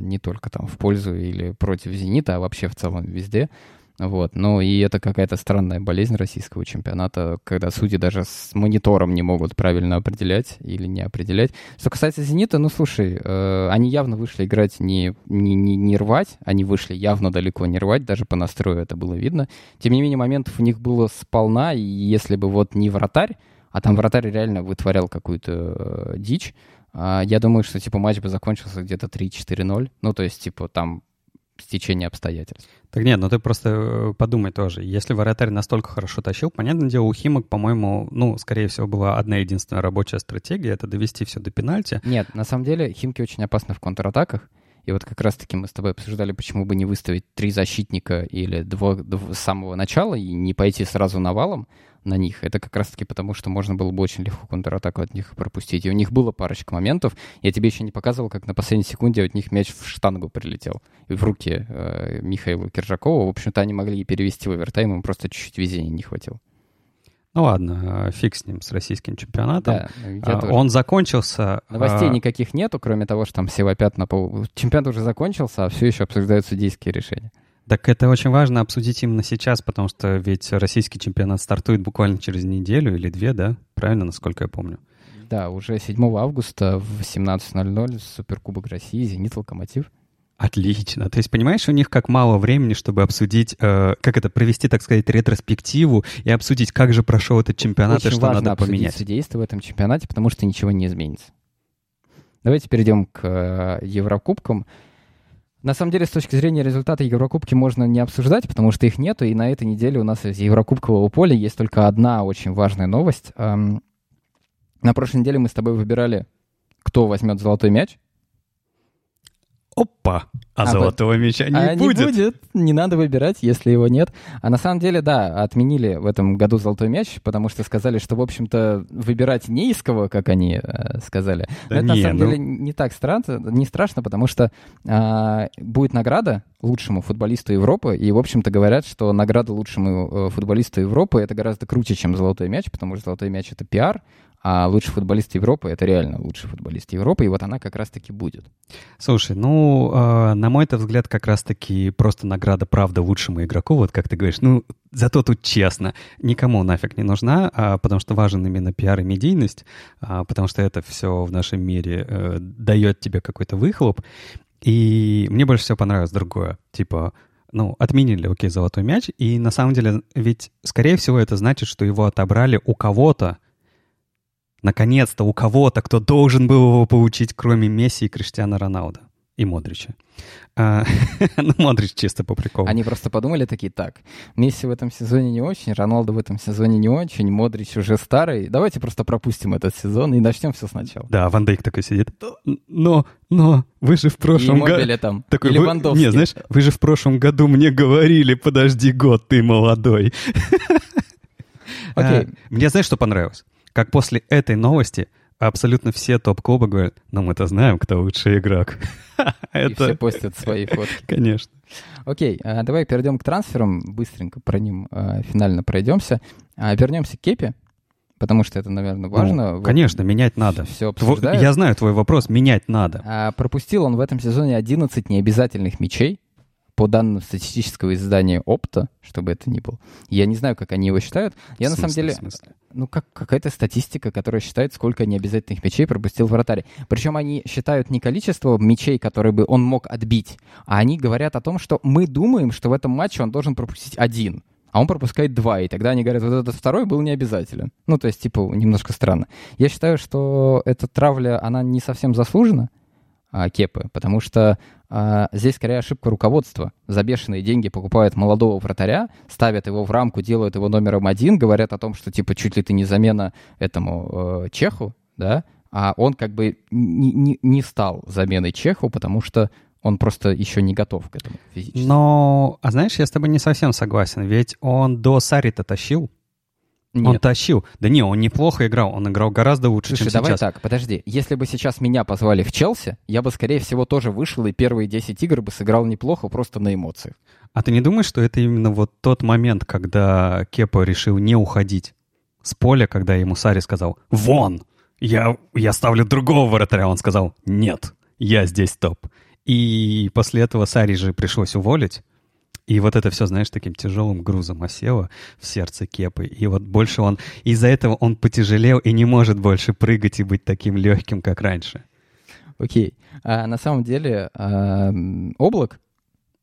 не только там в пользу или против «Зенита», а вообще в целом везде. Вот. Ну и это какая-то странная болезнь российского чемпионата, когда судьи даже с монитором не могут правильно определять или не определять. Что касается «Зенита», ну слушай, э, они явно вышли играть не, не, не, не рвать, они вышли явно далеко не рвать, даже по настрою это было видно. Тем не менее, моментов у них было сполна, и если бы вот не вратарь, а там вратарь реально вытворял какую-то э, дичь. А, я думаю, что, типа, матч бы закончился где-то 3-4-0. Ну, то есть, типа, там стечение обстоятельств. Так нет, ну ты просто э, подумай тоже. Если вратарь настолько хорошо тащил, понятное дело, у Химок, по-моему, ну, скорее всего, была одна единственная рабочая стратегия — это довести все до пенальти. Нет, на самом деле Химки очень опасны в контратаках. И вот как раз-таки мы с тобой обсуждали, почему бы не выставить три защитника или два, два с самого начала и не пойти сразу навалом на них. Это как раз-таки потому, что можно было бы очень легко контратаку от них пропустить. И у них было парочка моментов. Я тебе еще не показывал, как на последней секунде от них мяч в штангу прилетел. И в руки э, Михаилу Киржакову. В общем-то, они могли и перевести в овертайм, им просто чуть-чуть везения не хватило. Ну ладно, фиг с ним, с российским чемпионатом. Да, а, он закончился... Новостей а... никаких нету, кроме того, что там все вопят на пол. Чемпионат уже закончился, а все еще обсуждают судейские решения. Так это очень важно обсудить именно сейчас, потому что ведь российский чемпионат стартует буквально через неделю или две, да? Правильно, насколько я помню? Да, уже 7 августа в 17.00 Суперкубок России, «Зенит», «Локомотив». Отлично. То есть, понимаешь, у них как мало времени, чтобы обсудить, э, как это, провести, так сказать, ретроспективу и обсудить, как же прошел этот чемпионат Очень и что важно надо поменять. судейство в этом чемпионате, потому что ничего не изменится. Давайте перейдем к э, Еврокубкам. На самом деле, с точки зрения результата Еврокубки можно не обсуждать, потому что их нету, и на этой неделе у нас из Еврокубкового поля есть только одна очень важная новость. На прошлой неделе мы с тобой выбирали, кто возьмет золотой мяч. Опа! А, А золотого мяча не а будет. не будет, не надо выбирать, если его нет. А на самом деле, да, отменили в этом году золотой мяч, потому что сказали, что, в общем-то, выбирать не из кого, как они э, сказали. Да Но это не, на самом ну. деле не так странно, не страшно, потому что а, будет награда лучшему футболисту Европы, и, в общем-то, говорят, что награда лучшему э, футболисту Европы это гораздо круче, чем золотой мяч, потому что золотой мяч это пиар, а лучший футболист Европы это реально лучший футболист Европы, и вот она как раз-таки будет. Слушай, ну, э, на мой взгляд, как раз-таки просто награда правда лучшему игроку, вот как ты говоришь, ну, зато тут честно, никому нафиг не нужна, а, потому что важен именно пиар и медийность, а, потому что это все в нашем мире э, дает тебе какой-то выхлоп. И мне больше всего понравилось другое, типа, ну, отменили, окей, золотой мяч, и на самом деле, ведь, скорее всего, это значит, что его отобрали у кого-то, наконец-то у кого-то, кто должен был его получить, кроме Месси и Криштиана Роналда. И Модрича. А, ну, Модрич чисто по приколу. Они просто подумали такие, так, Месси в этом сезоне не очень, Роналду в этом сезоне не очень, Модрич уже старый, давайте просто пропустим этот сезон и начнем все сначала. Да, Ван Дейк такой сидит. Но, но, вы же в прошлом году... Там, Такой, и вы-. Не, знаешь, вы же в прошлом году мне говорили, подожди год, ты молодой. Окей. А, Мне знаешь, что понравилось? Как после этой новости абсолютно все топ-клубы говорят, ну мы-то знаем, кто лучший игрок. И все постят свои фотки. конечно. Окей, а, давай перейдем к трансферам, быстренько про ним а, финально пройдемся. А, Вернемся к Кепе, потому что это, наверное, важно. Ну, Вот конечно, менять надо. Все обсуждают. Я знаю твой вопрос, менять надо. А, пропустил он в этом сезоне 11 необязательных мячей, по данным статистического издания Опта, чтобы это ни было. Я не знаю, как они его считают. Я В на самом смысле, деле... смысле? Ну, как какая-то статистика, которая считает, сколько необязательных мячей пропустил вратарь. Причем они считают не количество мячей, которые бы он мог отбить, а они говорят о том, что мы думаем, что в этом матче он должен пропустить один, а он пропускает два, и тогда они говорят, вот этот второй был необязателен. Ну, то есть, типа, немножко странно. Я считаю, что эта травля, она не совсем заслужена, а, Кепы, потому что здесь скорее ошибка руководства. За бешеные деньги покупают молодого вратаря, ставят его в рамку, делают его номером один, говорят о том, что типа чуть ли ты не замена этому э, Чеху, да, а он как бы не, не, не стал заменой Чеху, потому что он просто еще не готов к этому физически. Но, а знаешь, я с тобой не совсем согласен, ведь он до Сари-то тащил. Он Нет. тащил. Да не, он неплохо играл, он играл гораздо лучше, Слушай, чем давай сейчас. так, подожди. Если бы сейчас меня позвали в Челси, я бы, скорее всего, тоже вышел и первые 10 игр бы сыграл неплохо, просто на эмоциях. А ты не думаешь, что это именно вот тот момент, когда Кепа решил не уходить с поля, когда ему Сари сказал «Вон! Я, я ставлю другого вратаря!» Он сказал «Нет, я здесь топ». И после этого Сари же пришлось уволить. И вот это все, знаешь, таким тяжелым грузом осело в сердце Кепы. И вот больше он... Из-за этого он потяжелел и не может больше прыгать и быть таким легким, как раньше. Окей. А на самом деле а, облак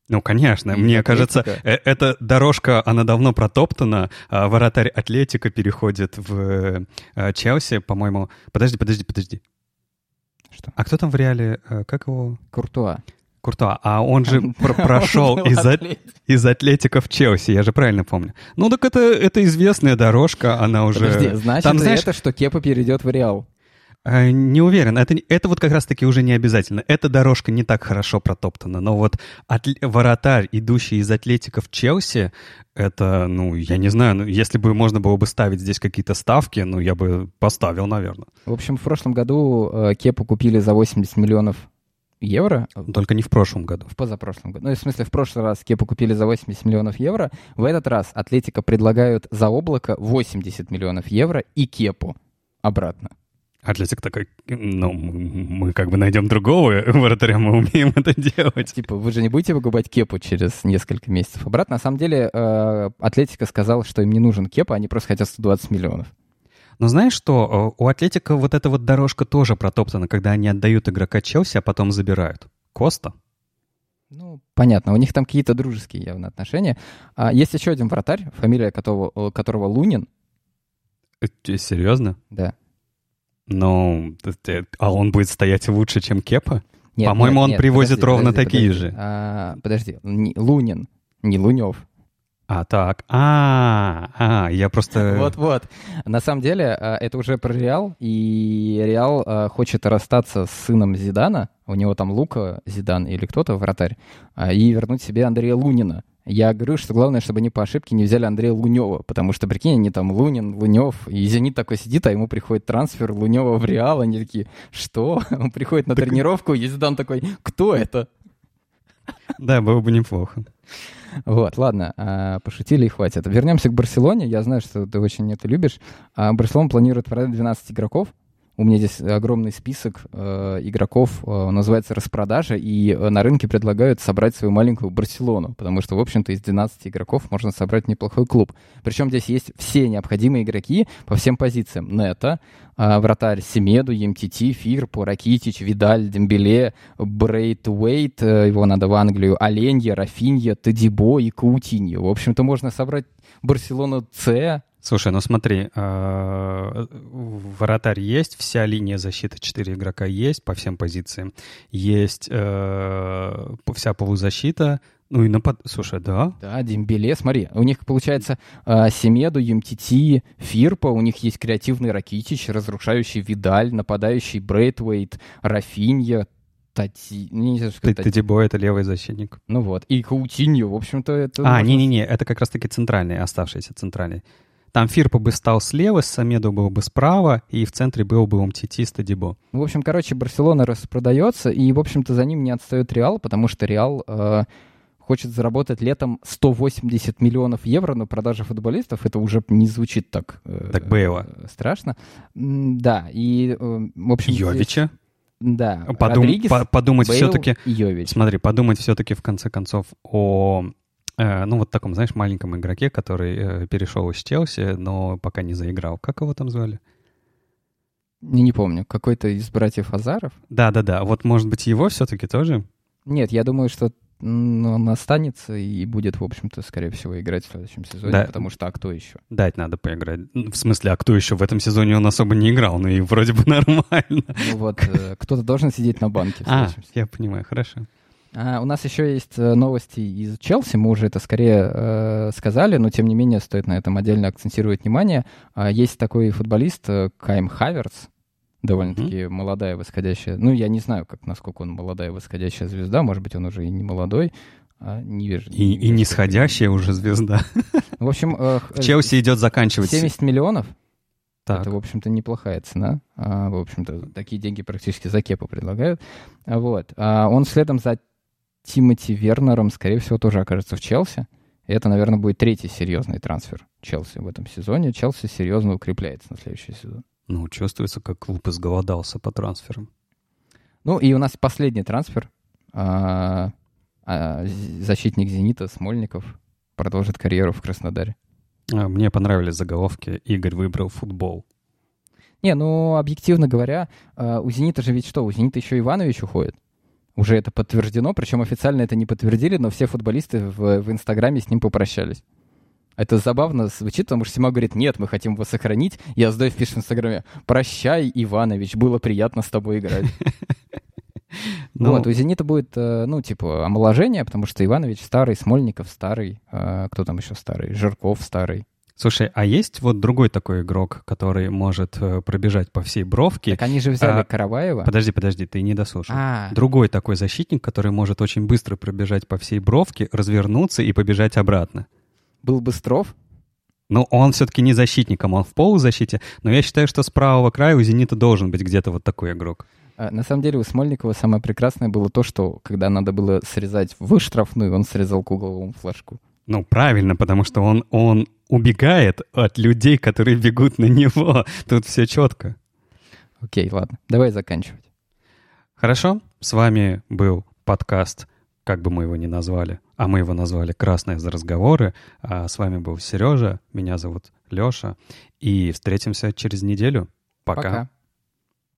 Ну, конечно, И мне кажется, Атлетико. э- эта дорожка, она давно протоптана. А Вратарь Атлетика переходит в э, Челси, по-моему. Подожди, подожди, подожди. Что? А кто там в реале? э, Как его? Куртуа. Куртуа. А он же пр- прошел из, атлет. из Атлетика в Челси, я же правильно помню. Ну, так это, это известная дорожка, она уже... Подожди, значит Там, знаешь, это, что Кепа перейдет в Реал? Э, Не уверен. Это, это вот как раз-таки уже не обязательно. Эта дорожка не так хорошо протоптана. Но вот атле- воротарь, идущий из Атлетика в Челси, это, ну, я не знаю, ну, если бы можно было бы ставить здесь какие-то ставки, ну, я бы поставил, наверное. В общем, в прошлом году э, Кепу купили за 80 миллионов евро. Только не в прошлом году. В позапрошлом году. Ну, в смысле, в прошлый раз Кепу купили за 80 миллионов евро. В этот раз Атлетика предлагают за облако 80 миллионов евро и Кепу обратно. Атлетик такой, ну, мы, как бы найдем другого вратаря, мы умеем это делать. Типа, вы же не будете покупать Кепу через несколько месяцев обратно. На самом деле, э, Атлетика сказала, что им не нужен Кепа, они просто хотят 120 миллионов. Но знаешь что, у Атлетика вот эта вот дорожка тоже протоптана, когда они отдают игрока Челси, а потом забирают. Коста? Ну, понятно, у них там какие-то дружеские явно отношения. А есть еще один вратарь, фамилия которого, которого Лунин, Э, Серьезно? да. Ну, а он будет стоять лучше, чем Кепа? По-моему, он нет, привозит подожди, ровно подожди, такие подожди. же. А, подожди, не- Лунин, не Лунев. А, так. А, а, я просто... Вот-вот. На самом деле, а, это уже про Реал, и Реал а, хочет расстаться с сыном Зидана, у него там Лука Зидан или кто-то, вратарь, а, и вернуть себе Андрея Лунина. Я говорю, что главное, чтобы они по ошибке не взяли Андрея Лунева, потому что, прикинь, они там Лунин, Лунев, и Зенит такой сидит, а ему приходит трансфер Лунева в Реал, они такие, что? Он приходит на тренировку, и Зидан такой, кто это? Да, было бы неплохо. Вот, ладно, а, пошутили и хватит. Вернемся к Барселоне. Я знаю, что ты очень это любишь. А, Барселона планирует продать 12 игроков. У меня здесь огромный список э, игроков, э, называется распродажа, и э, на рынке предлагают собрать свою маленькую Барселону, потому что, в общем-то, из 12 игроков можно собрать неплохой клуб. Причем здесь есть все необходимые игроки по всем позициям. Нета, э, вратарь Семеду, МТТ, Фирпо, Ракитич, Видаль, Дембеле, Брейт Уэйт, э, его надо в Англию, Оленья, Рафинья, Тадибо и Каутиньо. В общем-то, можно собрать Барселону С, Слушай, ну смотри, э, вратарь есть, вся линия защиты 4 игрока есть по всем позициям, есть э, вся полузащита, ну и напад... Слушай, да, Да, Дембеле, смотри, у них получается а, Семеду, ЮМТТ, Фирпа, у них есть креативный Ракитич, разрушающий Видаль, нападающий Брейтвейт, Рафинья, Тати... Не знаю, что Тати- Тадибо — это левый защитник. Ну вот, и Каутиньо, в общем-то, это... А, можно- не-не-не, это как раз-таки центральный, оставшийся центральный. Там Фирпа бы стал слева, Самеду был бы справа, и в центре был бы Умтити с Тадибо. В общем, короче, Барселона распродается, и, в общем-то, за ним не отстает Реал, потому что Реал э, хочет заработать летом 180 миллионов евро на продаже футболистов. Это уже не звучит так, э, Так Бейла. э, страшно. Да, и, э, в общем... здесь- Йовича. Да, Подум- Родригес, по- подумать все-таки, Йович. смотри, подумать все-таки в конце концов о, ну вот таком, знаешь, маленьком игроке, который э, перешел из Челси, но пока не заиграл. Как его там звали? Не, не помню, какой-то из братьев Азаров? Да-да-да, вот может быть его все-таки тоже? Нет, я думаю, что он останется и будет, в общем-то, скорее всего, играть в следующем сезоне, Да. потому что а кто еще? Дать надо поиграть. Ну, В смысле, а кто еще в этом сезоне он особо не играл? Ну и вроде бы нормально. Ну вот, э, кто-то должен сидеть на банке А, я понимаю, хорошо. А, у нас еще есть э, новости из Челси, мы уже это скорее э, сказали, но тем не менее стоит на этом отдельно акцентировать внимание. А, есть такой футболист э, Кайм Хаверс, довольно-таки молодая восходящая. Ну, я не знаю, как насколько он молодая восходящая звезда, может быть, он уже и не молодой. а, не вижу. И, и нисходящая уже звезда. В общем, э, Челси идет заканчивать. 70 миллионов. Так. Это, в общем-то, неплохая цена. А, в общем-то, такие деньги практически за кепу предлагают. Вот. А он следом за Тимоти Вернером, скорее всего, тоже окажется в Челси. И это, наверное, будет третий серьезный трансфер Челси в этом сезоне. Челси серьезно укрепляется на следующий сезон. Ну, чувствуется, как клуб изголодался по трансферам. Ну и у нас последний трансфер. А, а, защитник «Зенита» Смольников продолжит карьеру в Краснодаре. А, Мне понравились заголовки «Игорь выбрал футбол». Не, ну, объективно говоря, у «Зенита» же ведь что? У «Зенита» еще Иванович уходит. Уже это подтверждено, причем официально это не подтвердили, но все футболисты в, в Инстаграме с ним попрощались. Это забавно звучит, потому что Сима говорит, нет, мы хотим его сохранить. Я задаю пишет в Инстаграме, прощай, Иванович, было приятно с тобой играть. Ну, Вот, у «Зенита» будет, э, ну, типа, омоложение, потому что Иванович старый, Смольников старый, э, кто там еще старый, Жирков старый. Слушай, а есть вот другой такой игрок, который может э, пробежать по всей бровке? Так они же взяли а, Караваева. Подожди, подожди, ты не дослушал. А, Другой такой защитник, который может очень быстро пробежать по всей бровке, развернуться и побежать обратно. был Быстров, Ну, он все-таки не защитником, он в полузащите, но я считаю, что с правого края у «Зенита» должен быть где-то вот такой игрок. А, На самом деле у Смольникова самое прекрасное было то, что когда надо было срезать в штрафную, он срезал к угловому флажку. Ну, правильно, потому что он, он убегает от людей, которые бегут на него. Тут все четко. Окей, ладно, давай заканчивать. Хорошо, с вами был подкаст, как бы мы его ни назвали, а мы его назвали «Красные за разговоры». А с вами был Сережа, меня зовут Леша, и встретимся через неделю. Пока. Пока.